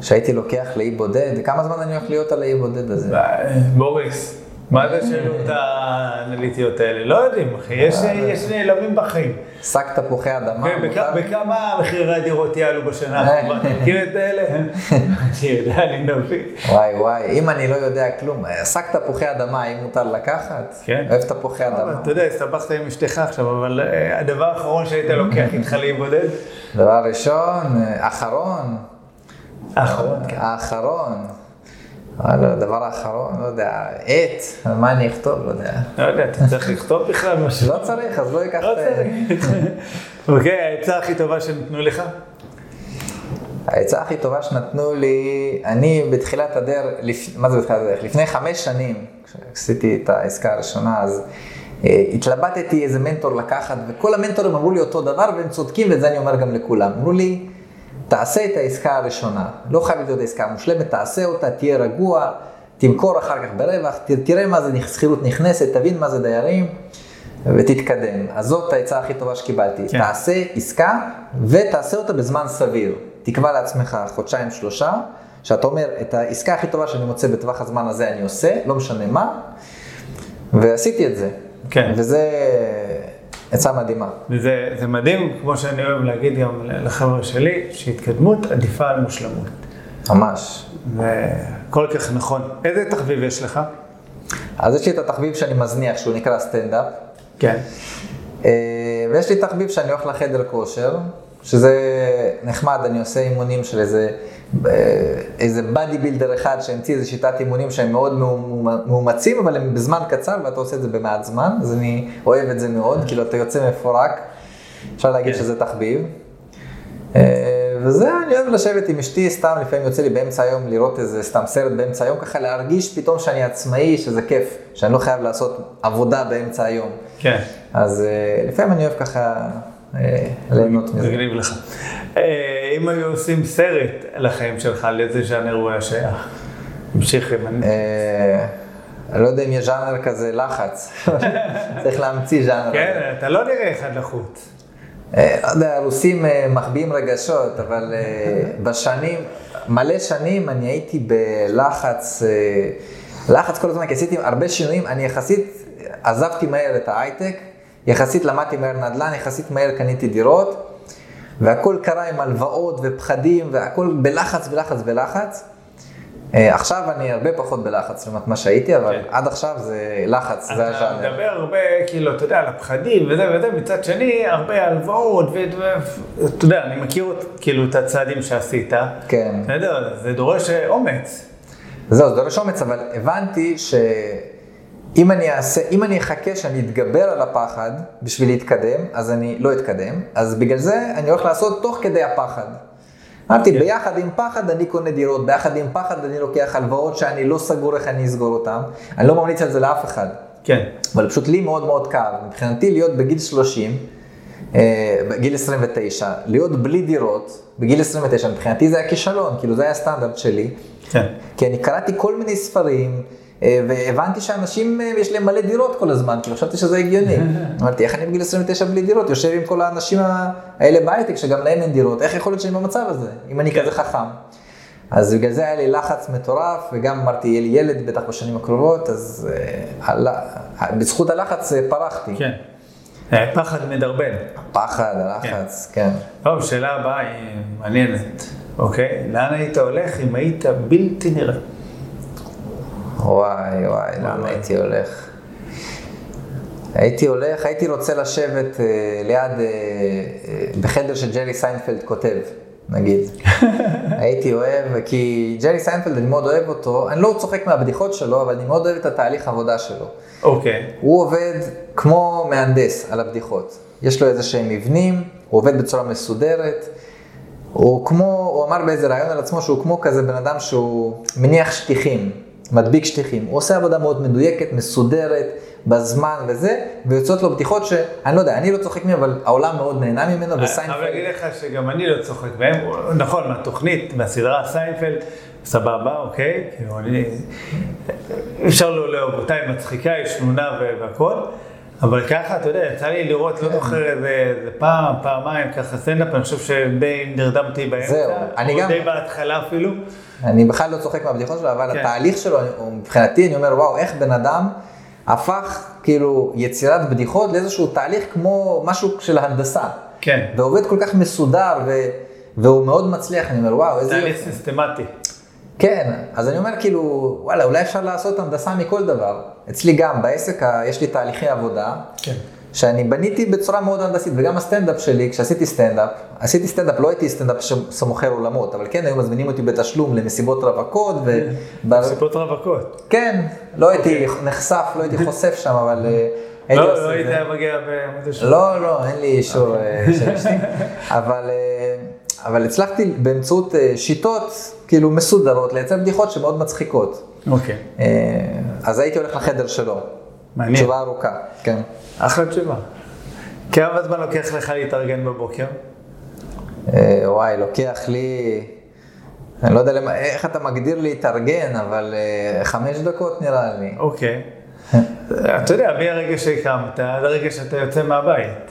שהייתי לוקח לאי בודד, כמה זמן אני הולך להיות על האי בודד הזה? אה, בוריס, מה זה השאלות האנליטיות האלה? לא יודעים, אחי, יש- נעלמים בחיים. שק תפוחי אדמה, מותר? בכמה מחירי הדירות יעלו בשנה? אתה מכיר את האלה? אני יודע, אני מבין. וואי וואי, אם אני לא יודע כלום, אה, שק תפוחי אדמה, האם מותר לקחת? כן. אוהב תפוחי אדמה. אתה יודע, הסתבכת עם אשתך עכשיו, אבל אה, הדבר האחרון שהיית לוקח איתך לאי בודד? דבר ראשון, אה, אחרון, האחרון, כן. האחרון. וואלה, הדבר האחרון, לא יודע, עט, מה אני אכתוב, לא יודע. לא יודע, אתה צריך לכתוב בכלל משהו? לא צריך, אז לא אקח לא את ה... צריך. אוקיי, העצה הכי טובה שנתנו לך? העצה הכי טובה שנתנו לי, אני בתחילת הדרך, לפ... מה זה בתחילת הדרך? לפני חמש שנים, כשעשיתי את העסקה הראשונה, אז אה, התלבטתי איזה מנטור לקחת, וכל המנטורים אמרו לי אותו דבר, והם צודקים, ואת זה אני אומר גם לכולם. אמרו לי, תעשה את העסקה הראשונה, לא חייב להיות העסקה המושלמת, תעשה אותה, תהיה רגוע, תמכור אחר כך ברווח, ת- תראה מה זה שכירות נכנסת, תבין מה זה דיירים. ותתקדם. אז זאת העצה הכי טובה שקיבלתי. כן. כן. תעשה עסקה ותעשה אותה בזמן סביר. תקבע לעצמך חודשיים שלושה, שאתה אומר, את העסקה הכי טובה שאני מוצא בטווח הזמן הזה אני עושה, לא משנה מה, ועשיתי את זה. כן. וזה עצה מדהימה. וזה זה מדהים, כמו שאני אוהב להגיד גם לחבר'ה שלי, שהתקדמות עדיפה על מושלמות. ממש. וכל כך נכון. איזה תחביב יש לך? אז יש לי את התחביב שאני מזניח, שהוא נקרא סטנדאפ. כן. אה, ויש לי תחביב שאני הולך לחדר כושר, שזה נחמד, אני עושה אימונים של איזה, אה, איזה bodybuilder אחד שהמציא איזה שיטת אימונים שהם מאוד מאומ- מאומצים, אבל הם בזמן קצר ואתה עושה את זה במעט זמן, אז אני אוהב את זה מאוד, כאילו אתה יוצא מפורק, אפשר להגיד כן. שזה תחביב. אה, וזה, אני אוהב לשבת עם אשתי, סתם לפעמים יוצא לי באמצע היום לראות איזה סתם סרט באמצע היום, ככה להרגיש פתאום שאני עצמאי, שזה כיף, שאני לא חייב לעשות עבודה באמצע היום. כן. אז אה, לפעמים אני אוהב ככה ליהנות מזה. מגניב לך. אה, אם היו עושים סרט על החיים שלך, לאיזה ז'אנר הוא היה שייך? תמשיך עם... אני- אה, אני לא יודע אם יש ז'אנר כזה לחץ, צריך להמציא ז'אנר. כן, אתה לא נראה אחד לחוץ. אה, לא יודע, הרוסים אה, מחביאים רגשות, אבל אה, בשנים, מלא שנים אני הייתי בלחץ, אה, לחץ כל הזמן, כי עשיתי הרבה שינויים, אני יחסית עזבתי מהר את ההייטק, יחסית למדתי מהר נדל"ן, יחסית מהר קניתי דירות, והכל קרה עם הלוואות ופחדים, והכל בלחץ, בלחץ, בלחץ. אה, עכשיו אני הרבה פחות בלחץ לעומת מה שהייתי, אבל כן. עד עכשיו זה לחץ, זה אתה הז'אנר. מדבר הרבה, כאילו, אתה יודע, על הפחדים וזה וזה, מצד שני, הרבה הלוואות, ואתה יודע, אני מכיר כאילו את הצעדים שעשית. כן. בסדר, זה דורש אה, אומץ. זהו, זה דורש אומץ, אבל הבנתי שאם אני אעשה, אם אני אחכה שאני אתגבר על הפחד בשביל להתקדם, אז אני לא אתקדם. אז בגלל זה אני הולך לעשות תוך כדי הפחד. אמרתי, כן. ביחד עם פחד אני קונה דירות, ביחד עם פחד אני לוקח הלוואות שאני לא סגור איך אני אסגור אותן. אני לא ממליץ על זה לאף אחד. כן. אבל פשוט לי מאוד מאוד כאב. מבחינתי להיות בגיל 30, אה, בגיל 29, להיות בלי דירות, בגיל 29, מבחינתי זה היה כישלון, כאילו זה היה הסטנדרט שלי. כן. כי אני קראתי כל מיני ספרים, והבנתי שאנשים, אה, יש להם מלא דירות כל הזמן, כאילו חשבתי שזה הגיוני. אמרתי, איך אני בגיל 29 בלי דירות? יושב עם כל האנשים האלה בהייטק, שגם להם אין דירות, איך יכול להיות שאני במצב הזה, אם אני כזה חכם? אז בגלל זה היה לי לחץ מטורף, וגם אמרתי, יהיה לי ילד בטח בשנים הקרובות, אז אה, בזכות הלחץ אה, פרחתי. כן. אה, פחד מדרבן. הפחד, הלחץ, כן. טוב, שאלה הבאה היא מעניינת, אוקיי? לאן היית הולך אם היית בלתי נראה? וואי וואי, לאן. הייתי הולך? הייתי הולך, הייתי רוצה לשבת אה, ליד, אה, אה, בחדר שג'רי סיינפלד כותב, נגיד. הייתי אוהב, כי ג'רי סיינפלד, אני מאוד אוהב אותו, אני לא צוחק מהבדיחות שלו, אבל אני מאוד אוהב את התהליך עבודה שלו. אוקיי. הוא עובד כמו מהנדס על הבדיחות. יש לו איזה שהם מבנים, הוא עובד בצורה מסודרת. הוא כמו, הוא אמר באיזה ראיון על עצמו שהוא כמו כזה בן אדם שהוא מניח שטיחים. מדביק שטיחים. הוא עושה עבודה מאוד מדויקת, מסודרת, בזמן וזה, ויוצאות לו בדיחות שאני לא יודע, אני לא צוחק ממנו, אבל העולם מאוד נהנה ממנו, אני וסיינפלד... חייב להגיד לך שגם אני לא צוחק מהם, נכון, מהתוכנית, מהסדרה סיינפלד, סבבה, אוקיי, כאילו אני, אפשר לא לאהוב אותה, היא מצחיקה, היא שנונה והכל, אבל ככה, אתה יודע, יצא לי לראות, לא זוכר איזה פעם, פעמיים, ככה סטנדאפ, אני חושב שדי נרדמתי באמצע, זהו, אני או גם- די בהתחלה אפילו. אני בכלל לא צוחק מהבדיחות שלו, אבל כן. התהליך שלו, הוא- מבחינתי, אני אומר, וואו, איך בן אדם הפך כאילו יצירת בדיחות לאיזשהו תהליך כמו משהו של הנדסה. כן. ועובד כל כך מסודר, ו... והוא מאוד מצליח, אני אומר, וואו, איזה תהליך. סיסטמטי. כן, אז אני אומר כאילו, וואלה, אולי אפשר לעשות הנדסה מכל דבר. אצלי גם, בעסק יש לי תהליכי עבודה, כן. שאני בניתי בצורה מאוד הנדסית, וגם הסטנדאפ שלי, כשעשיתי סטנדאפ, עשיתי סטנדאפ, לא הייתי סטנדאפ שמוכר עולמות, אבל כן, היו מזמינים אותי בתשלום למסיבות רווקות, ו... ב- מסיבות רווקות. כן, לא הייתי נחשף, לא הייתי חושף שם, אבל אה, לא, לא היית. מגיע שעה. לא, לא, אין לי אישור אה, של אשתי, אבל, אה, אבל הצלחתי באמצעות אה, שיטות כאילו מסודרות לייצר בדיחות שמאוד מצחיקות. אוקיי, אה, אז הייתי הולך לחדר שלו. מעניין. תשובה ארוכה, כן. אחלה תשובה. כמה זמן לוקח לך להתארגן בבוקר? אה, וואי, לוקח לי, אני לא יודע למה, איך אתה מגדיר להתארגן, אבל אה, חמש דקות נראה לי. אוקיי. אתה יודע, מהרגע שהקמת עד הרגע שאתה יוצא מהבית.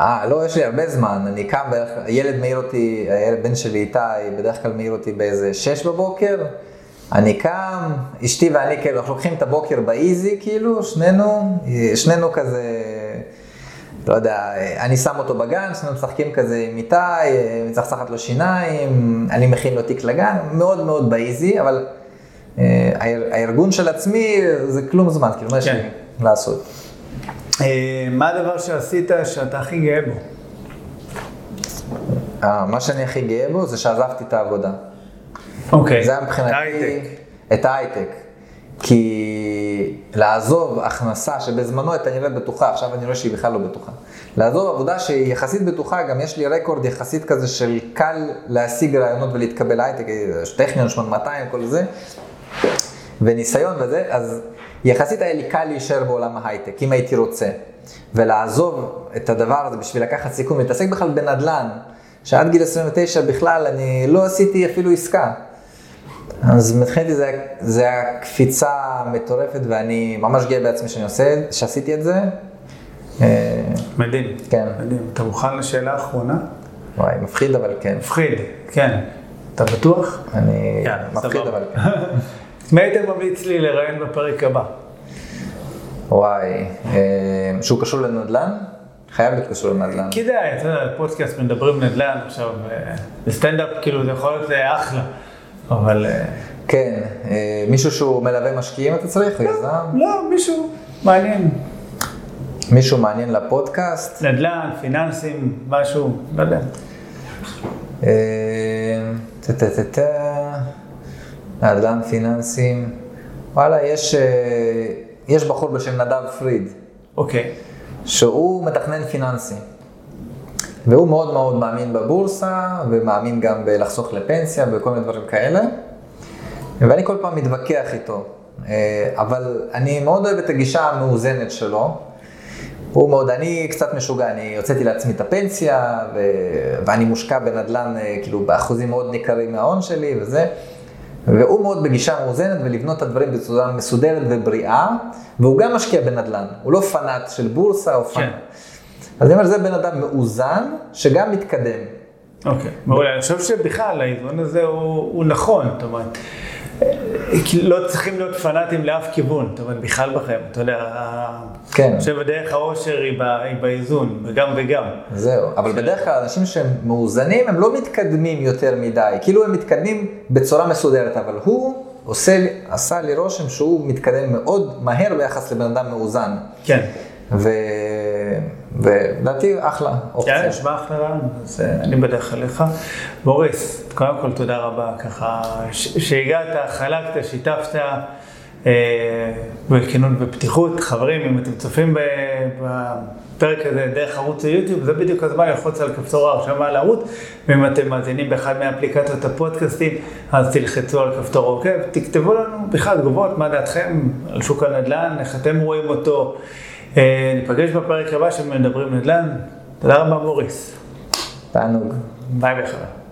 אה, לא, יש לי הרבה זמן, אני קם בערך, הילד מעיר אותי, הילד בן שלי איתי, בדרך כלל מעיר אותי באיזה שש בבוקר, אני קם, אשתי ואני כאילו, אנחנו לוקחים את הבוקר באיזי, כאילו, שנינו, שנינו כזה, לא יודע, אני שם אותו בגן, שנינו משחקים כזה עם איתי, מצחצחת לו שיניים, אני מכין לו תיק לגן, מאוד מאוד באיזי, אבל אה, האר- הארגון של עצמי זה כלום זמן, כאילו, מה יש כן. לי לעשות? אה, מה הדבר שעשית שאתה הכי גאה בו? אה, מה שאני הכי גאה בו זה שעזבתי את העבודה. אוקיי. זה היה מבחינתי... הייטק. את ההייטק. כי לעזוב הכנסה שבזמנו הייתה נראית בטוחה, עכשיו אני רואה שהיא בכלל לא בטוחה. לעזוב עבודה שהיא יחסית בטוחה, גם יש לי רקורד יחסית כזה של קל להשיג רעיונות ולהתקבל להייטק, טכניון 8200, כל זה, וניסיון וזה, אז יחסית היה לי קל להישאר בעולם ההייטק, אם הייתי רוצה. ולעזוב את הדבר הזה בשביל לקחת סיכון, להתעסק בכלל בנדל"ן, שעד גיל 29 בכלל אני לא עשיתי אפילו עסקה. אז מבחינתי זה, זה הקפיצה מטורפת ואני ממש גאה בעצמי שאני עושה, שעשיתי את זה. אה, מדהים. כן. מדהים. אתה מוכן לשאלה האחרונה? וואי, מפחיד אבל כן. מפחיד, כן. אתה בטוח? אני יאללה, מפחיד. אבל כן. מי היית ממליץ לי לראיין בפרק הבא? וואי, אה, שהוא קשור לנדל"ן? חייב להיות קשור לנדל"ן. כדאי, אתה יודע, פודקאסט מדברים נדל"ן עכשיו, אה, בסטנדאפ כאילו זה יכול להיות אה, אחלה, אבל אה, כן, אה, מישהו שהוא מלווה משקיעים אתה צריך, או יזם? לא, מישהו מעניין. מישהו מעניין לפודקאסט? נדל"ן, פיננסים, משהו, לא יודע. אה, נדל"ן פיננסים. וואלה, יש, יש בחור בשם נדב פריד, אוקיי, שהוא מתכנן פיננסי. והוא מאוד מאוד מאמין בבורסה, ומאמין גם בלחסוך לפנסיה וכל מיני דברים כאלה. ואני כל פעם מתווכח איתו. אה, אבל אני מאוד אוהב את הגישה המאוזנת שלו. הוא מאוד, אני קצת משוגע, אני הוצאתי לעצמי את הפנסיה, ו... ואני מושקע בנדל"ן, אה, כאילו, באחוזים מאוד ניכרים מההון שלי וזה. והוא מאוד בגישה מאוזנת ולבנות את הדברים בצורה מסודרת ובריאה, והוא גם משקיע בנדל"ן, הוא לא פנאט של בורסה או פנאט. כן. אז אני אומר, זה בן אדם מאוזן, שגם מתקדם. אוקיי. מעולה, אני חושב שבכלל האיזון הזה הוא הוא נכון, זאת אומרת, אה, לא צריכים להיות פנאטים לאף כיוון, זאת אומרת, בכלל בחיים, אתה יודע, כן. אני חושב הדרך האושר היא ב- היא באיזון, וגם וגם. זהו, אבל בדרך כלל אנשים שהם מאוזנים, הם לא מתקדמים יותר מדי, כאילו הם מתקדמים בצורה מסודרת, אבל הוא עושה, עשה לי רושם שהוא מתקדם מאוד מהר ביחס לבן אדם מאוזן. כן. ולדעתי אחלה אופציה. כן, נשמע אחלה רעיון, אז אה, אני בדרך אליך. בוריס, קודם כל תודה רבה, ככה שהגעת, חלקת, שיתפת, בכנות ופתיחות. חברים, אם אתם צופים בפרק הזה דרך ערוץ היוטיוב, זה בדיוק הזמן ללחוץ על כפתור ההרשמה לערוץ, ואם אתם מאזינים באחד מאפליקציות הפודקאסטים, אז תלחצו על כפתור עוקב, תכתבו לנו בכלל תגובות, מה דעתכם על שוק הנדל"ן, איך אתם רואים אותו. ניפגש בפרק הבא שמדברים נדל"ן. תודה רבה מוריס. תענוג. ביי ביי.